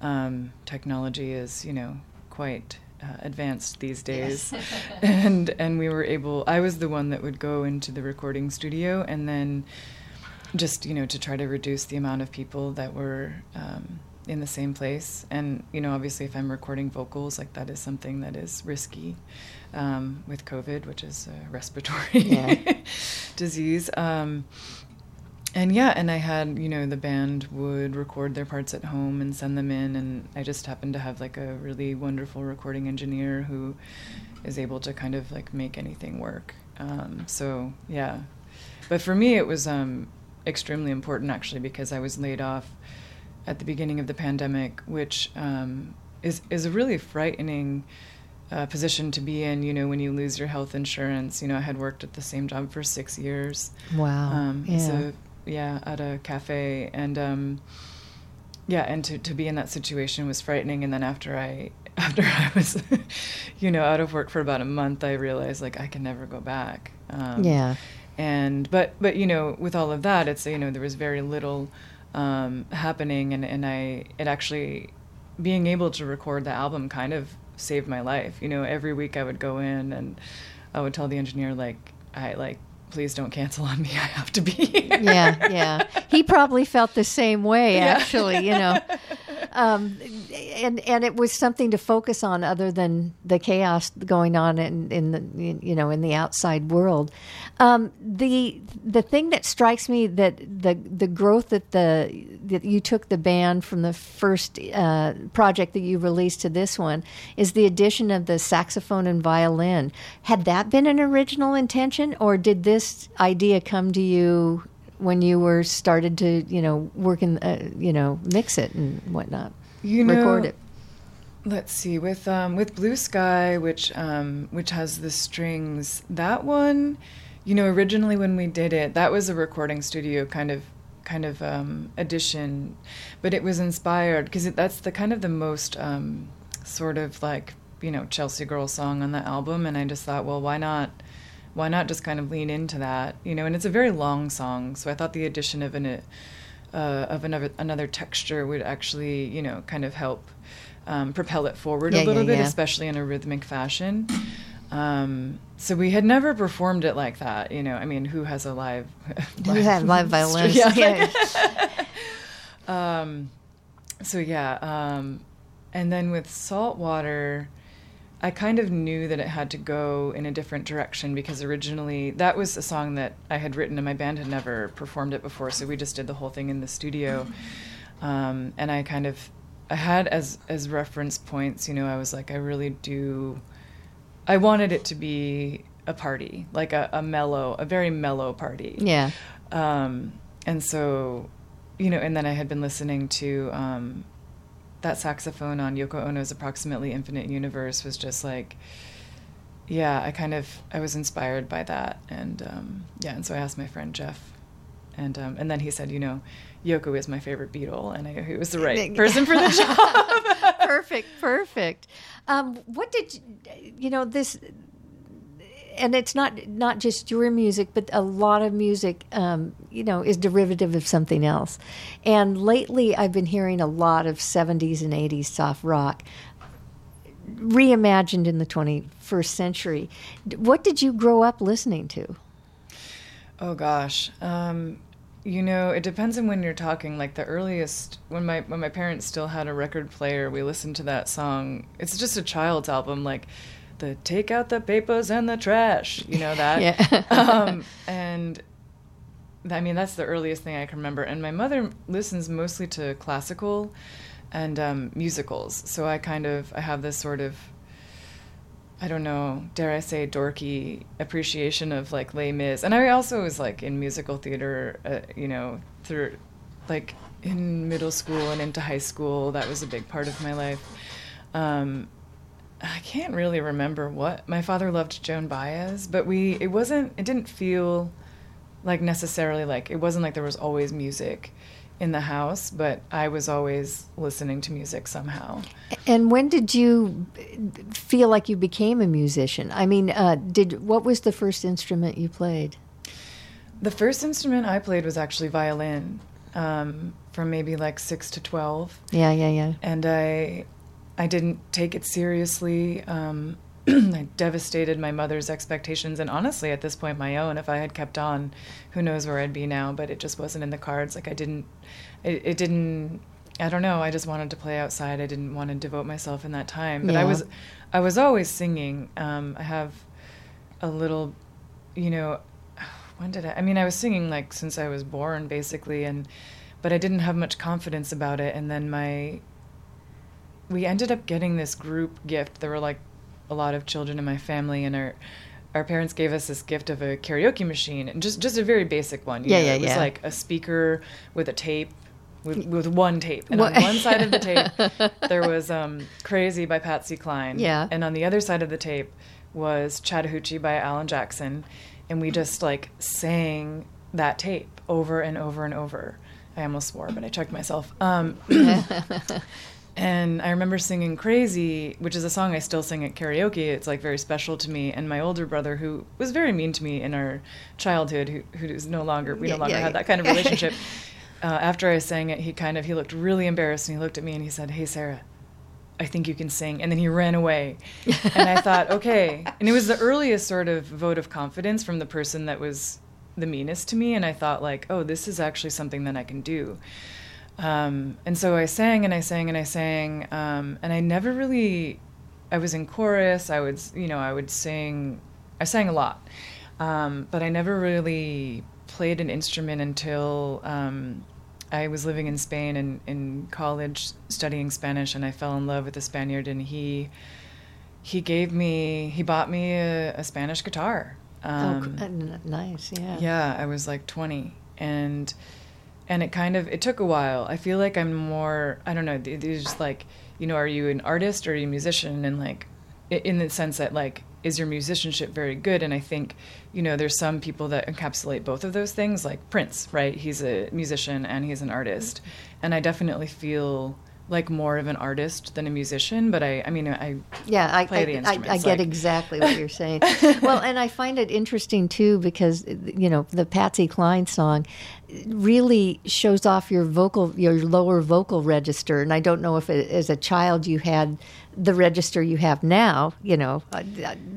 Um, technology is, you know, quite uh, advanced these days, yes. and and we were able. I was the one that would go into the recording studio and then just you know to try to reduce the amount of people that were um, in the same place. And you know, obviously, if I'm recording vocals, like that is something that is risky um, with COVID, which is a respiratory yeah. disease. Um, and yeah, and I had, you know, the band would record their parts at home and send them in. And I just happened to have like a really wonderful recording engineer who is able to kind of like make anything work. Um, so yeah. But for me, it was um, extremely important actually because I was laid off at the beginning of the pandemic, which um, is, is a really frightening. Uh, position to be in, you know, when you lose your health insurance. You know, I had worked at the same job for six years. Wow. Um, yeah. So yeah, at a cafe, and um, yeah, and to to be in that situation was frightening. And then after I after I was, you know, out of work for about a month, I realized like I can never go back. Um, yeah. And but but you know, with all of that, it's you know there was very little um, happening, and and I it actually being able to record the album kind of saved my life. You know, every week I would go in and I would tell the engineer like I like please don't cancel on me. I have to be here. Yeah, yeah. He probably felt the same way, yeah. actually, you know. Um, and and it was something to focus on other than the chaos going on in, in the you know in the outside world. Um, the the thing that strikes me that the the growth that the that you took the band from the first uh, project that you released to this one is the addition of the saxophone and violin. Had that been an original intention, or did this idea come to you when you were started to you know work in uh, you know mix it and whatnot you know, record it. let's see with um, with blue sky which um, which has the strings that one you know originally when we did it that was a recording studio kind of kind of um, addition but it was inspired because that's the kind of the most um, sort of like you know chelsea girl song on the album and i just thought well why not why not just kind of lean into that you know? And it's a very long song so i thought the addition of an uh, of another another texture would actually you know kind of help um, propel it forward yeah, a little yeah, bit yeah. especially in a rhythmic fashion. Um, so we had never performed it like that you know? I mean who has a live who had live violin yeah. um, so yeah um, and then with saltwater I kind of knew that it had to go in a different direction because originally that was a song that I had written and my band had never performed it before, so we just did the whole thing in the studio. Um, and I kind of I had as as reference points, you know, I was like, I really do. I wanted it to be a party, like a, a mellow, a very mellow party. Yeah. Um, and so, you know, and then I had been listening to um, that saxophone on Yoko Ono's Approximately Infinite Universe was just like, yeah, I kind of I was inspired by that, and um, yeah, and so I asked my friend Jeff, and um, and then he said, you know, Yoko is my favorite Beatle, and I, he was the right person for the job. perfect, perfect. Um, what did you, you know this? And it's not not just your music, but a lot of music, um, you know, is derivative of something else. And lately, I've been hearing a lot of '70s and '80s soft rock. reimagined in the 21st century. What did you grow up listening to? Oh gosh. Um, you know, it depends on when you're talking. Like the earliest, when my when my parents still had a record player, we listened to that song. It's just a child's album, like the "Take Out the Papers and the Trash." You know that. Yeah. um, and I mean, that's the earliest thing I can remember. And my mother listens mostly to classical and um, musicals, so I kind of I have this sort of I don't know, dare I say, dorky appreciation of like Les Mis. And I also was like in musical theater, uh, you know, through like in middle school and into high school. That was a big part of my life. Um, I can't really remember what my father loved Joan Baez, but we it wasn't it didn't feel like necessarily like it wasn't like there was always music in the house, but I was always listening to music somehow. And when did you feel like you became a musician? I mean, uh, did what was the first instrument you played? The first instrument I played was actually violin, um, from maybe like six to twelve. Yeah, yeah, yeah. and I I didn't take it seriously. Um, I devastated my mother's expectations, and honestly, at this point, my own. If I had kept on, who knows where I'd be now? But it just wasn't in the cards. Like I didn't, it, it didn't. I don't know. I just wanted to play outside. I didn't want to devote myself in that time. But I was, I was always singing. Um, I have a little, you know, when did I? I mean, I was singing like since I was born, basically, and but I didn't have much confidence about it. And then my, we ended up getting this group gift. There were like a lot of children in my family, and our our parents gave us this gift of a karaoke machine, and just just a very basic one. Yeah, know, yeah, It was yeah. like a speaker with a tape. With, with one tape, and What- on one side of the tape there was um, "Crazy" by Patsy Cline, Yeah. and on the other side of the tape was Chattahoochee by Alan Jackson, and we just like sang that tape over and over and over. I almost swore, but I checked myself. Um, and I remember singing "Crazy," which is a song I still sing at karaoke. It's like very special to me. And my older brother, who was very mean to me in our childhood, who who is no longer we Yeah, no longer yeah, had that kind of relationship. uh, after I sang it, he kind of he looked really embarrassed and he looked at me and he said, "Hey, Sarah." I think you can sing. And then he ran away. and I thought, okay. And it was the earliest sort of vote of confidence from the person that was the meanest to me. And I thought, like, oh, this is actually something that I can do. Um, and so I sang and I sang and I sang. Um, and I never really, I was in chorus. I would, you know, I would sing, I sang a lot. Um, but I never really played an instrument until um, I was living in Spain and in college studying Spanish, and I fell in love with a Spaniard, and he he gave me he bought me a, a Spanish guitar. oh, Um, nice. Yeah. yeah, I was like 20 and and it kind of it took a while. I feel like I'm more I don't know, there's just like, you know, are you an artist or are you a musician and like in the sense that like is your musicianship very good and I think, you know, there's some people that encapsulate both of those things like Prince, right? He's a musician and he's an artist. And I definitely feel like more of an artist than a musician, but I I mean I Yeah, I, play I, the I. I get like- exactly what you're saying. well, and I find it interesting too because you know the Patsy Cline song really shows off your vocal, your lower vocal register, and I don't know if it, as a child you had the register you have now, you know, uh,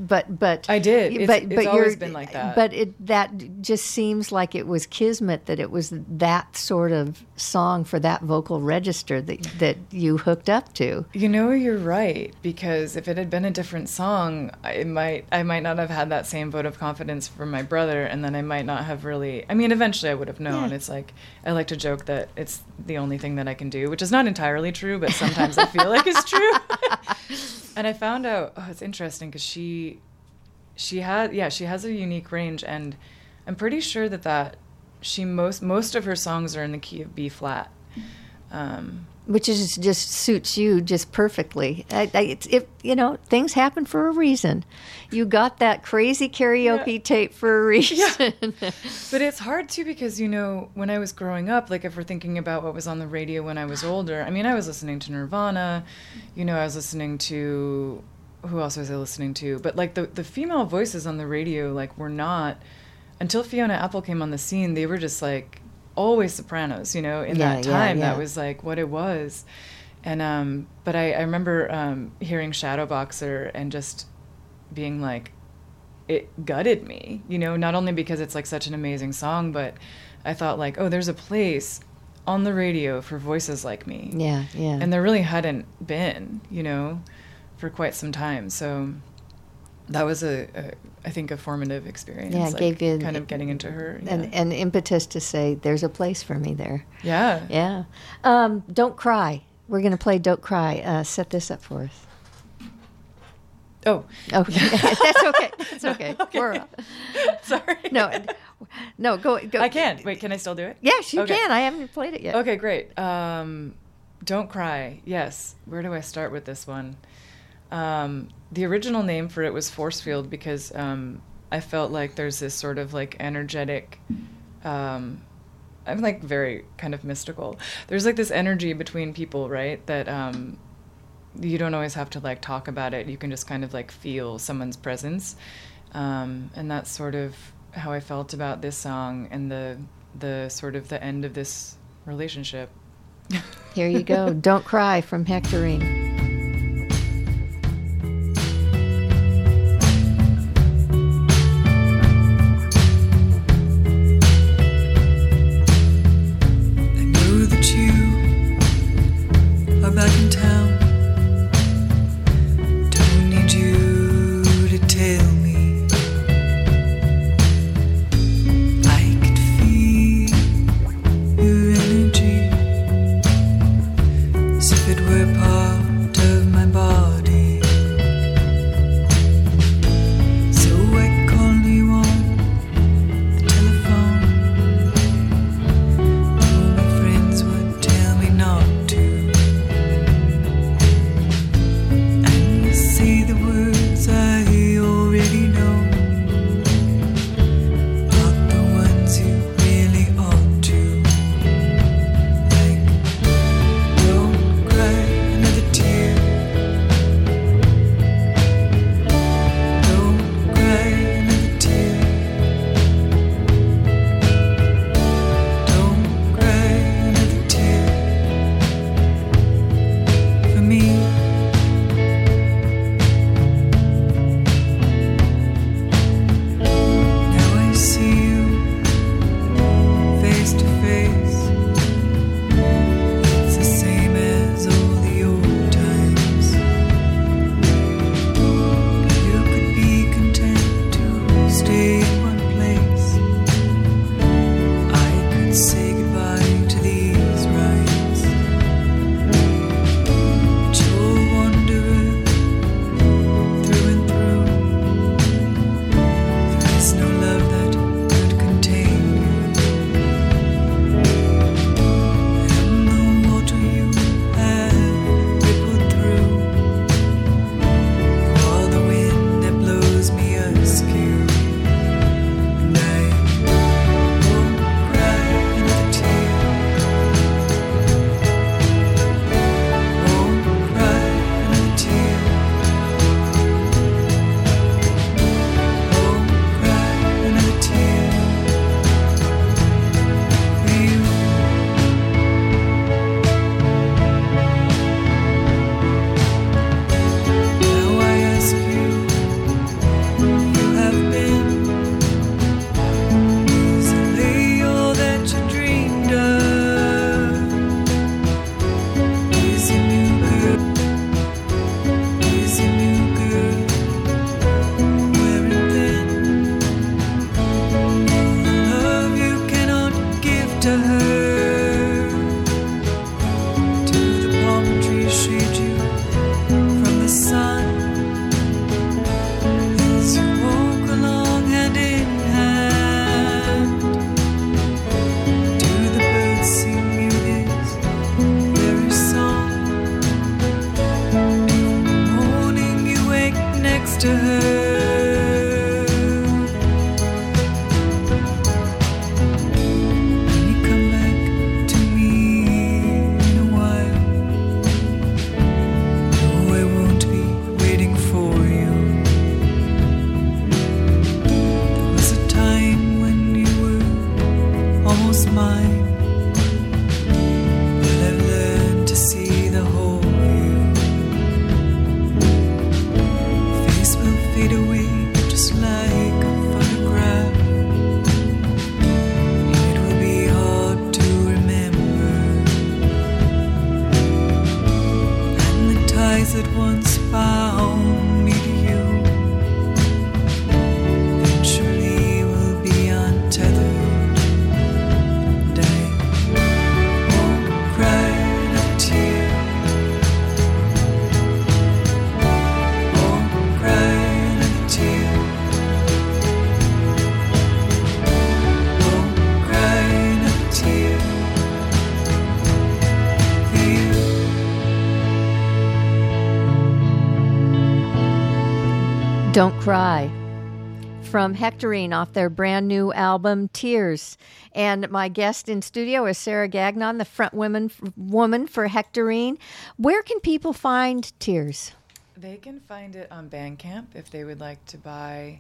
but but I did. It's- but it's but always been like that. But it that just seems like it was kismet that it was that sort of song for that vocal register that that you hooked up to. You know, you're right because if it had been a different song, I might I might not have had that same vote of confidence from my brother, and then I might not have really. I mean, eventually I would have known. Yeah. It's like I like to joke that it's the only thing that I can do, which is not entirely true, but sometimes I feel like it's true. and I found out, oh, it's interesting because she, she had yeah she has a unique range, and I'm pretty sure that that she most most of her songs are in the key of B flat. Um, which is just suits you just perfectly. I, I, it's, if you know things happen for a reason. You got that crazy karaoke tape for a reason. Yeah. But it's hard too because you know when I was growing up, like if we're thinking about what was on the radio when I was older, I mean I was listening to Nirvana, you know I was listening to who else was I listening to? But like the the female voices on the radio like were not until Fiona Apple came on the scene, they were just like always sopranos, you know, in Yeah, that time yeah. that was like what it was. And um, but I, I remember um, hearing Shadowboxer and just being like, it gutted me, you know, not only because it's like such an amazing song, but I thought like, oh, there's a place on the radio for voices like me. Yeah, yeah. And there really hadn't been, you know, for quite some time. So that was a, a I think a formative experience. Yeah, it like, gave you kind of getting into her. Yeah. an, an impetus to say, "There's a place for me there." yeah. Yeah. Um, don't cry. We're going to play "Don't Cry." Uh, set this up for us. Oh, Okay, that's okay. That's okay. Okay. We're, sorry. no, no. Go. go. I can't. Wait, can I still do it? Yes, you Okay. can. I haven't played it yet. Okay, great. Um, don't cry. Yes. Where do I start with this one? Um, the original name for it was Force Field because um, I felt like there's this sort of like energetic. Um, I'm like very kind of mystical. There's like this energy between people, right? That um, you don't always have to like talk about it. You can just kind of like feel someone's presence, um, and that's sort of how I felt about this song and the the sort of the end of this relationship. Here you go. Don't cry from Hectorine. Don't Cry from Hectorine off their brand new album Tears. And my guest in studio is Sarah Gagnon, the front woman woman for Hectorine. Where can people find Tears? They can find it on Bandcamp if they would like to buy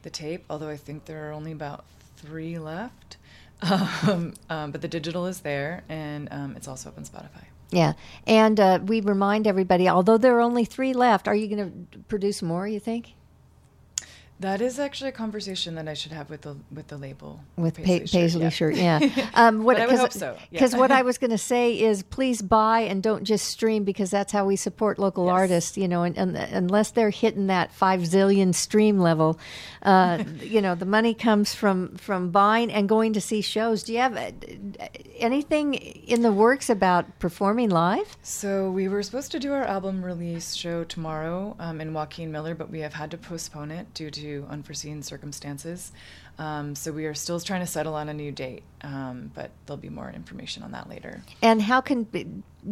the tape, although I think there are only about three left. Um, um, but the digital is there, and um, it's also up on Spotify. Yeah, and uh, we remind everybody, although there are only three left, are you going to produce more? You think? That is actually a conversation that I should have with the with the label with Paisley pa- shirt, Paisley yeah. shirt. Yeah, um, But I would hope so, yeah. Because what I was going to say is, please buy and don't just stream because that's how we support local artists. You know, and, and unless they're hitting that five zillion stream level, uh, you know, the money comes from from buying and going to see shows. Do you have uh, anything in the works about performing live? So we were supposed to do our album release show tomorrow um, in Joaquin Miller, but we have had to postpone it due to unforeseen circumstances. Um, so we are still trying to settle on a new date, um, but there'll be more information on that later. And how can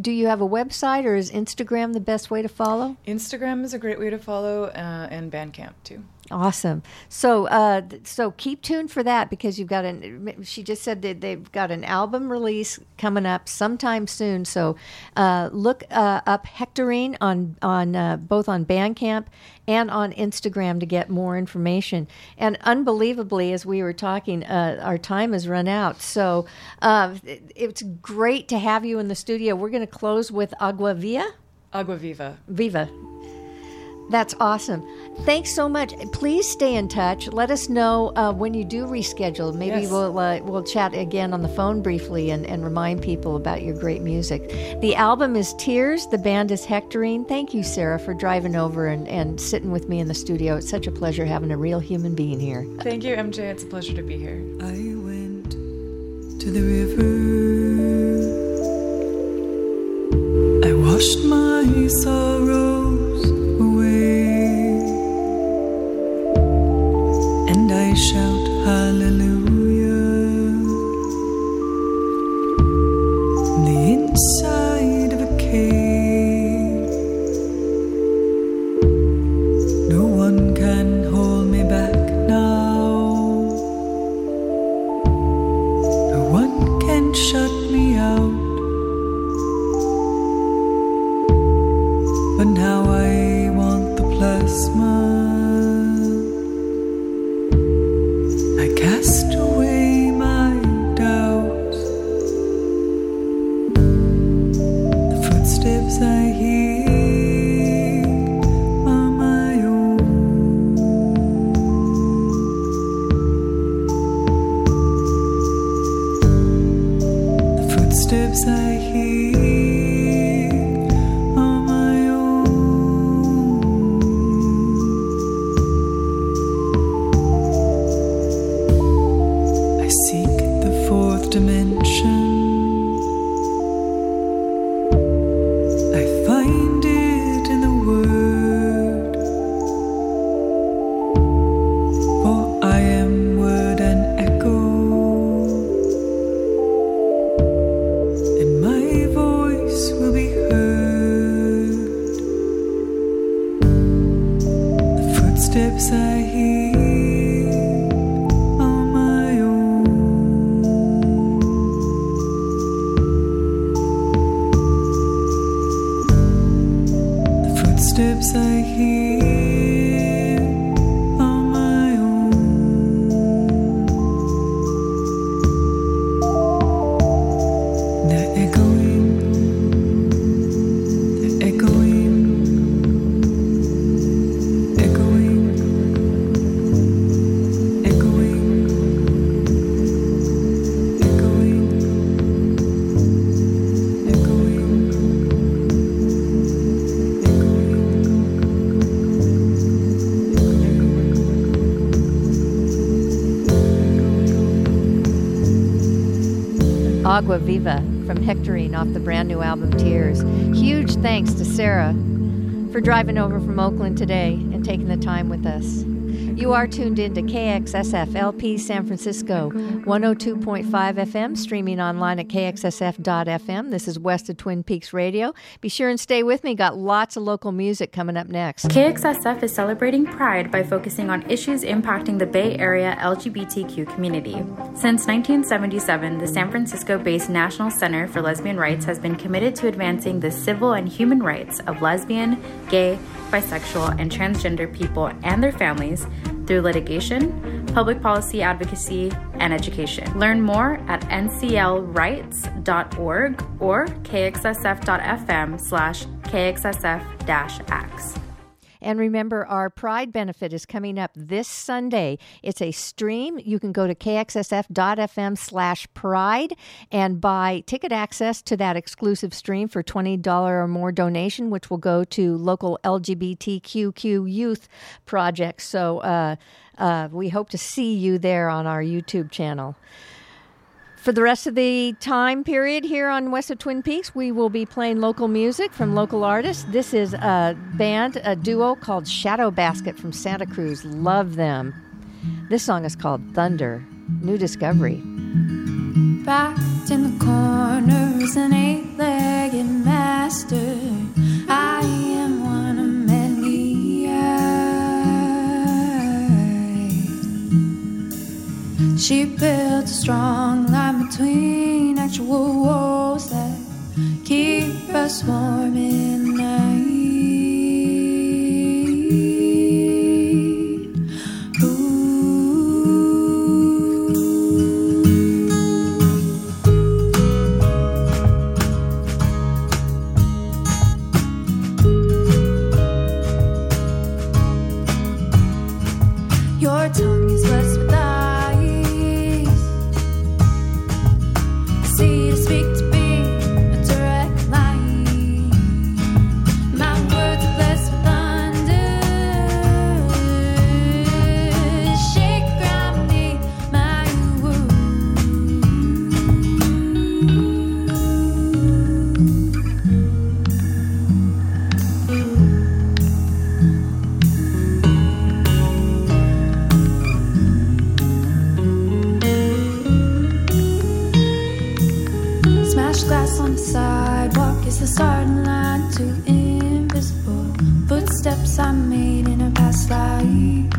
do you have a website or is Instagram the best way to follow? Instagram is a great way to follow, uh, and Bandcamp too. Awesome. So, uh, so keep tuned for that because you've got an. She just said that they've got an album release coming up sometime soon. So, uh, look uh, up Hectorine on on uh, both on Bandcamp and on Instagram to get more information. And unbelievably, as we were talking, uh, our time has run out. So, uh, it- it's great to have you in the studio. We're going to close with Agua Via. Agua Viva. Viva. That's awesome. Thanks so much. Please stay in touch. Let us know uh, when you do reschedule. Maybe Yes. we'll uh, we'll chat again on the phone briefly and, and remind people about your great music. The album is Tears. The band is Hectorine. Thank you, Sarah, for driving over and, and sitting with me in the studio. It's such a pleasure having a real human being here. Thank you, MJ. It's a pleasure to be here. I went to the river. I washed my sorrows and I shout hallelujah. Agua Viva from Hectorine off the brand new album Tears. Huge thanks to Sarah for driving over from Oakland today and taking the time with us. You are tuned in to KXSF LP San Francisco, 102.5 FM, streaming online at kxsf.fm. This is West of Twin Peaks Radio. Be sure and stay with me. Got lots of local music coming up next. KXSF is celebrating Pride by focusing on issues impacting the Bay Area LGBTQ community. Since 1977, the San Francisco based National Center for Lesbian Rights has been committed to advancing the civil and human rights of lesbian, gay, bisexual, and transgender people and their families through litigation, public policy advocacy, and education. Learn more at nclrights.org or kxsf.fm slash kxsf-x. And remember, our Pride benefit is coming up this Sunday. It's a stream. You can go to kxsf.fm slash pride and buy ticket access to that exclusive stream for $20 or more donation, which will go to local LGBTQQ youth projects. So uh, uh, we hope to see you there on our YouTube channel. For the rest of the time period here on West of Twin Peaks, we will be playing local music from local artists. This is a band, a duo called Shadow Basket from Santa Cruz. Love them. This song is called Thunder, New Discovery. Backed in the corner is an eight-legged master. I She built a strong line between actual walls that keep us warm the night. The starting line to invisible footsteps I made in a past life.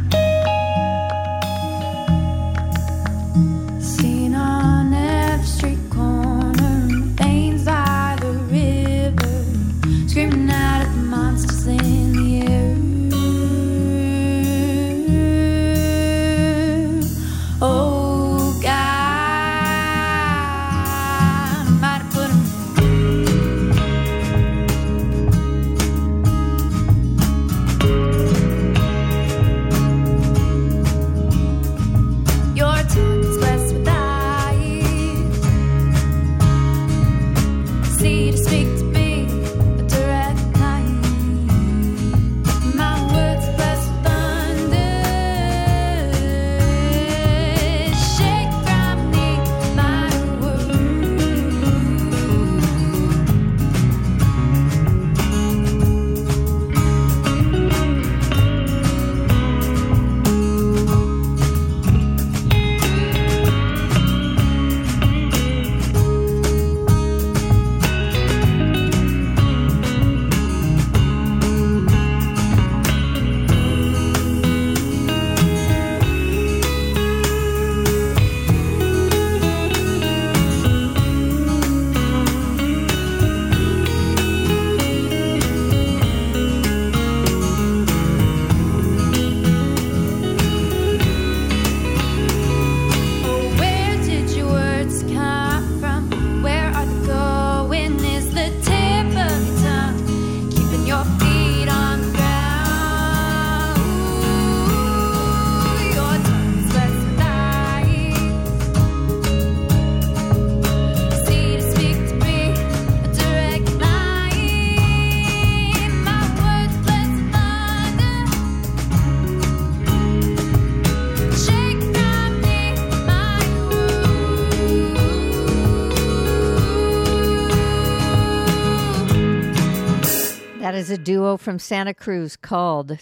a duo from Santa Cruz called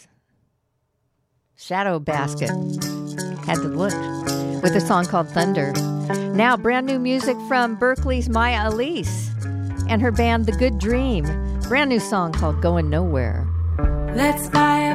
Shadow Basket. Had to look with a song called Thunder. Now, brand new music from Berkeley's Maya Elise and her band The Good Dream. Brand new song called Going Nowhere. Let's buy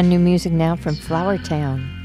brand new music now from Flower Town.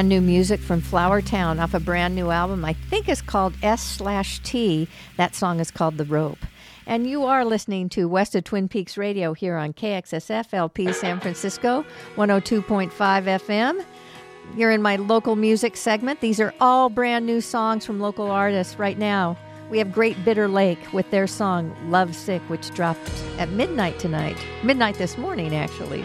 Brand new music from Flower Town off a brand new album. I think it's called S slash T. That song is called The Rope. And you are listening to West of Twin Peaks Radio here on KXSF LP San Francisco, 102.5 FM. You're in my local music segment. These are all brand new songs from local artists right now. We have Great Bitter Lake with their song Love Sick, which dropped at midnight tonight. Midnight this morning, actually.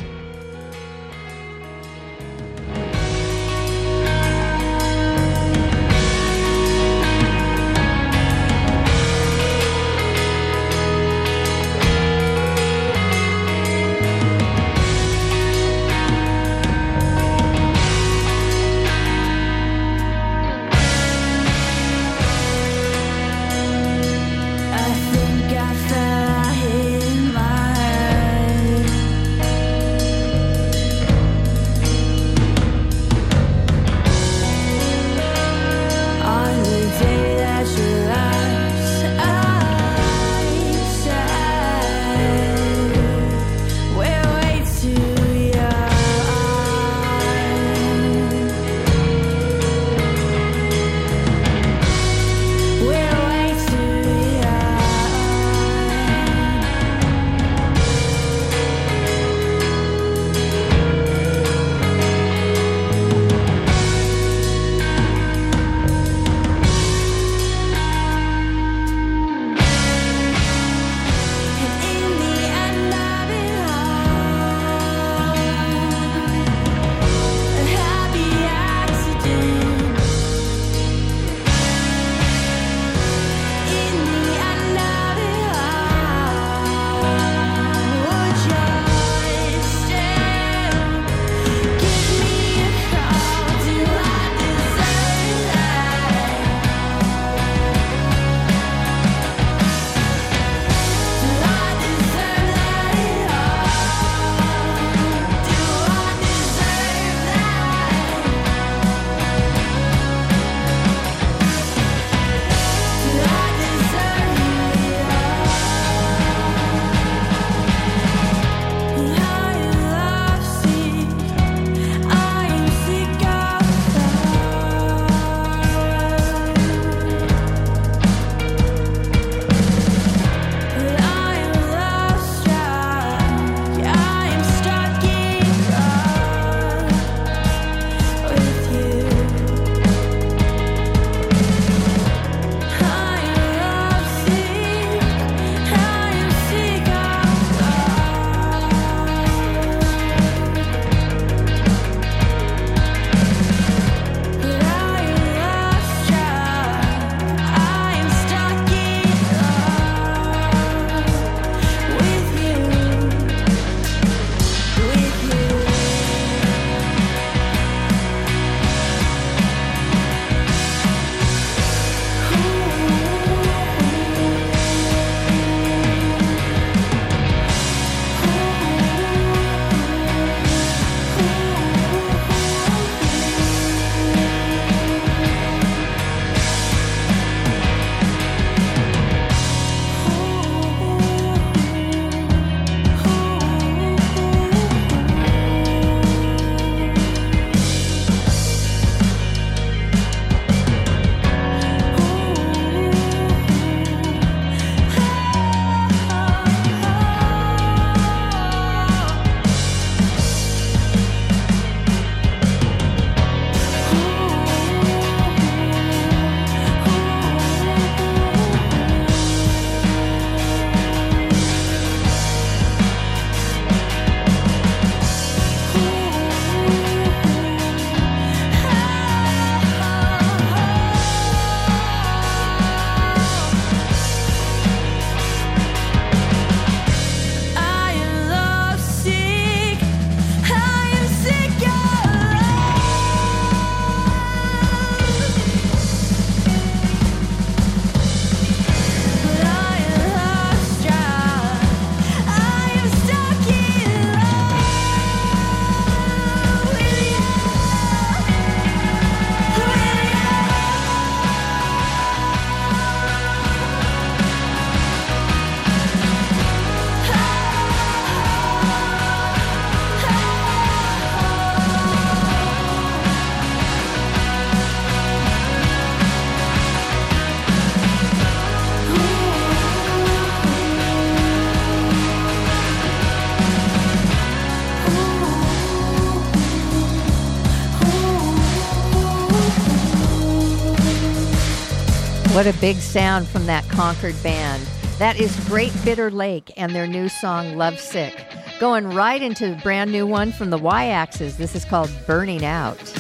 What a big sound from that Concord band. That is Great Bitter Lake and their new song, Love Sick. Going right into a brand new one from the Y Axis. This is called Burning Out.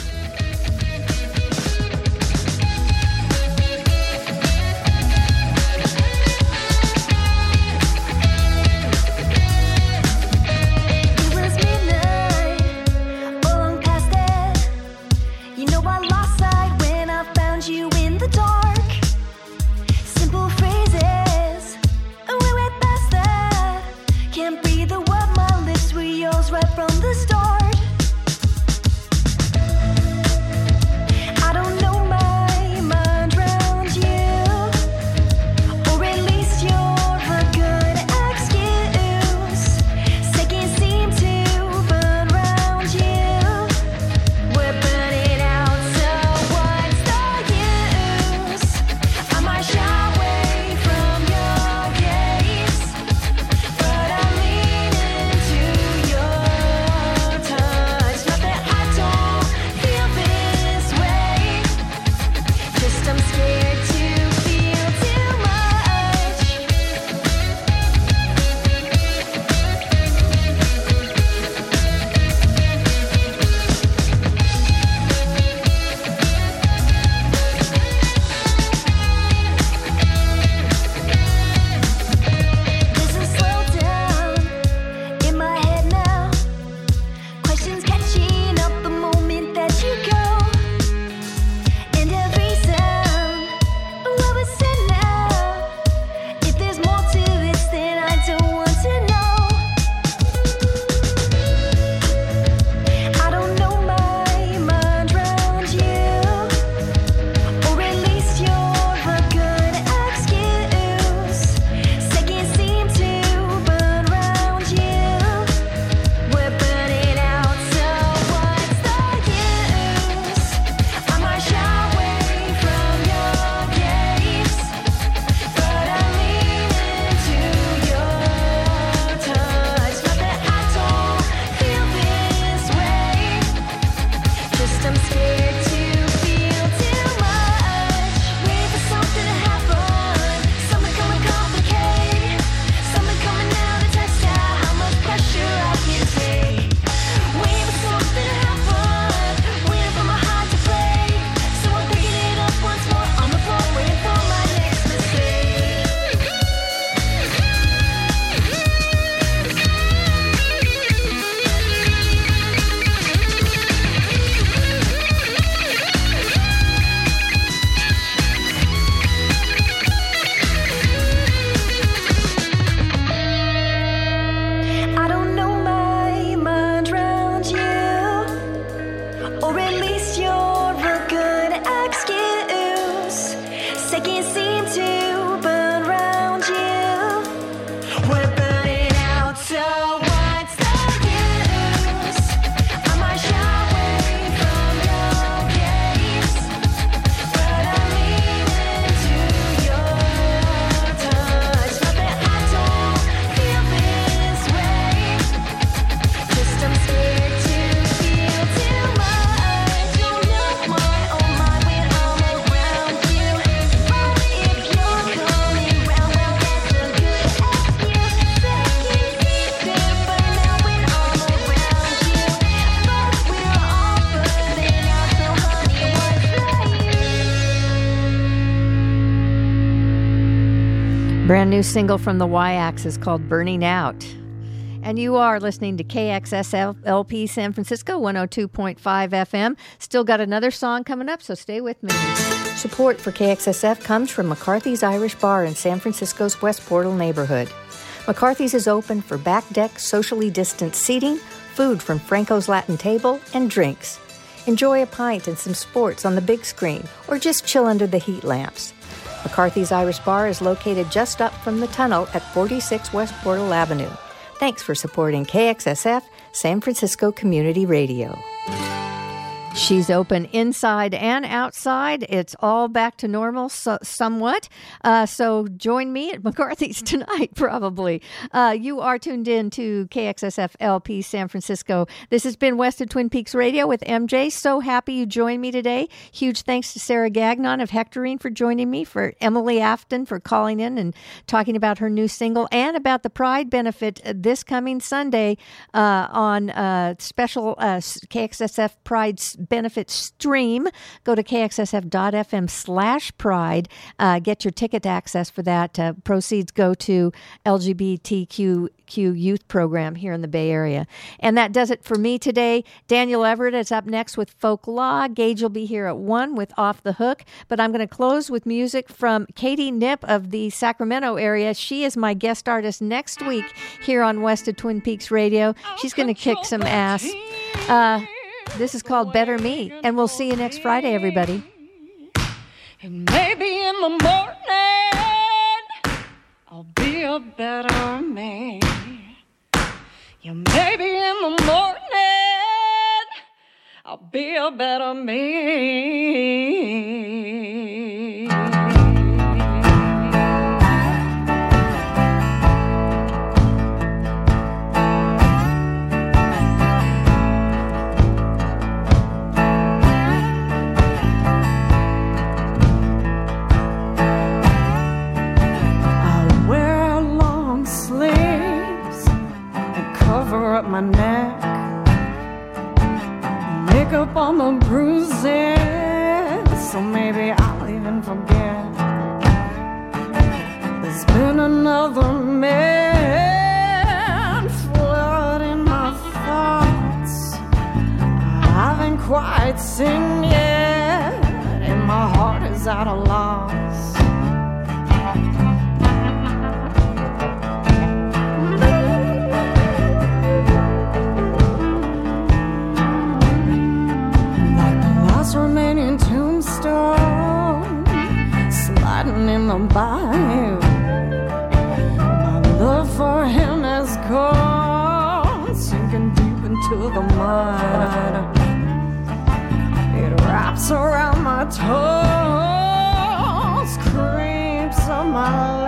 new single from the Y Axis called Burning Out. And you are listening to KXSLP San Francisco 102.5 FM. Still got another song coming up, so stay with me. Support for KXSF comes from McCarthy's Irish Bar in San Francisco's West Portal neighborhood. McCarthy's is open for back deck, socially distanced seating, food from Franco's Latin table, and drinks. Enjoy a pint and some sports on the big screen, or just chill under the heat lamps. McCarthy's Irish Bar is located just up from the tunnel at 46 West Portal Avenue. Thanks for supporting KXSF, San Francisco Community Radio. She's open inside and outside. It's all back to normal so, somewhat. Uh, so join me at McCarthy's tonight, probably. Uh, you are tuned in to KXSF LP San Francisco. This has been West of Twin Peaks Radio with MJ. So happy you joined me today. Huge thanks to Sarah Gagnon of Hectorine for joining me, for Emily Afton for calling in and talking about her new single and about the Pride benefit this coming Sunday uh, on uh, special uh, KXSF Pride benefit stream. Go to kxsf.fm slash pride. Uh, get your ticket access for that. Uh, proceeds go to LGBTQ youth program here in the Bay Area. And that does it for me today. Daniel Everett is up next with Folk Law. Gage will be here at 1 with Off the Hook. But I'm going to close with music from Katie Knipp of the Sacramento area. She is my guest artist next week here on West of Twin Peaks Radio. She's going to kick some ass. Uh, this is called Better Me. And we'll see you next Friday, everybody. And maybe in the morning I'll be a better man. Yeah, maybe in the morning I'll be a better man. Up on the bruises, so maybe I'll even forget. There's been another man flooding my thoughts. I haven't quite seen yet, and my heart is out of loss. Mud. It wraps around my toes, creeps on my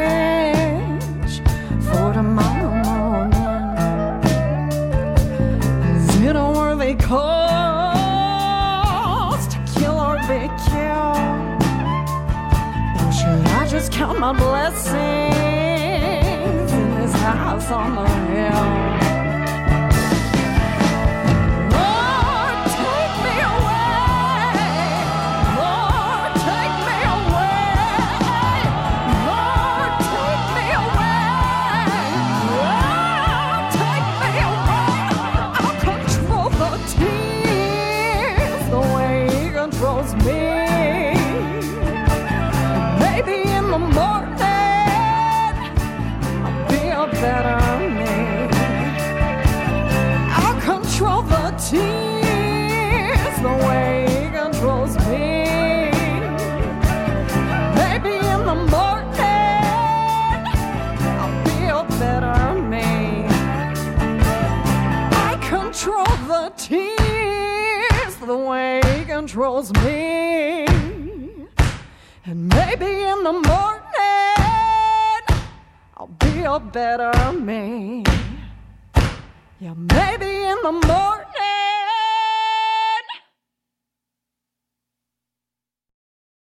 in for tomorrow morning. Is it a worthy cause to kill or be killed? Or should I just count my blessings in this house on the me. And maybe in the morning I'll be a better man. Yeah, maybe in the morning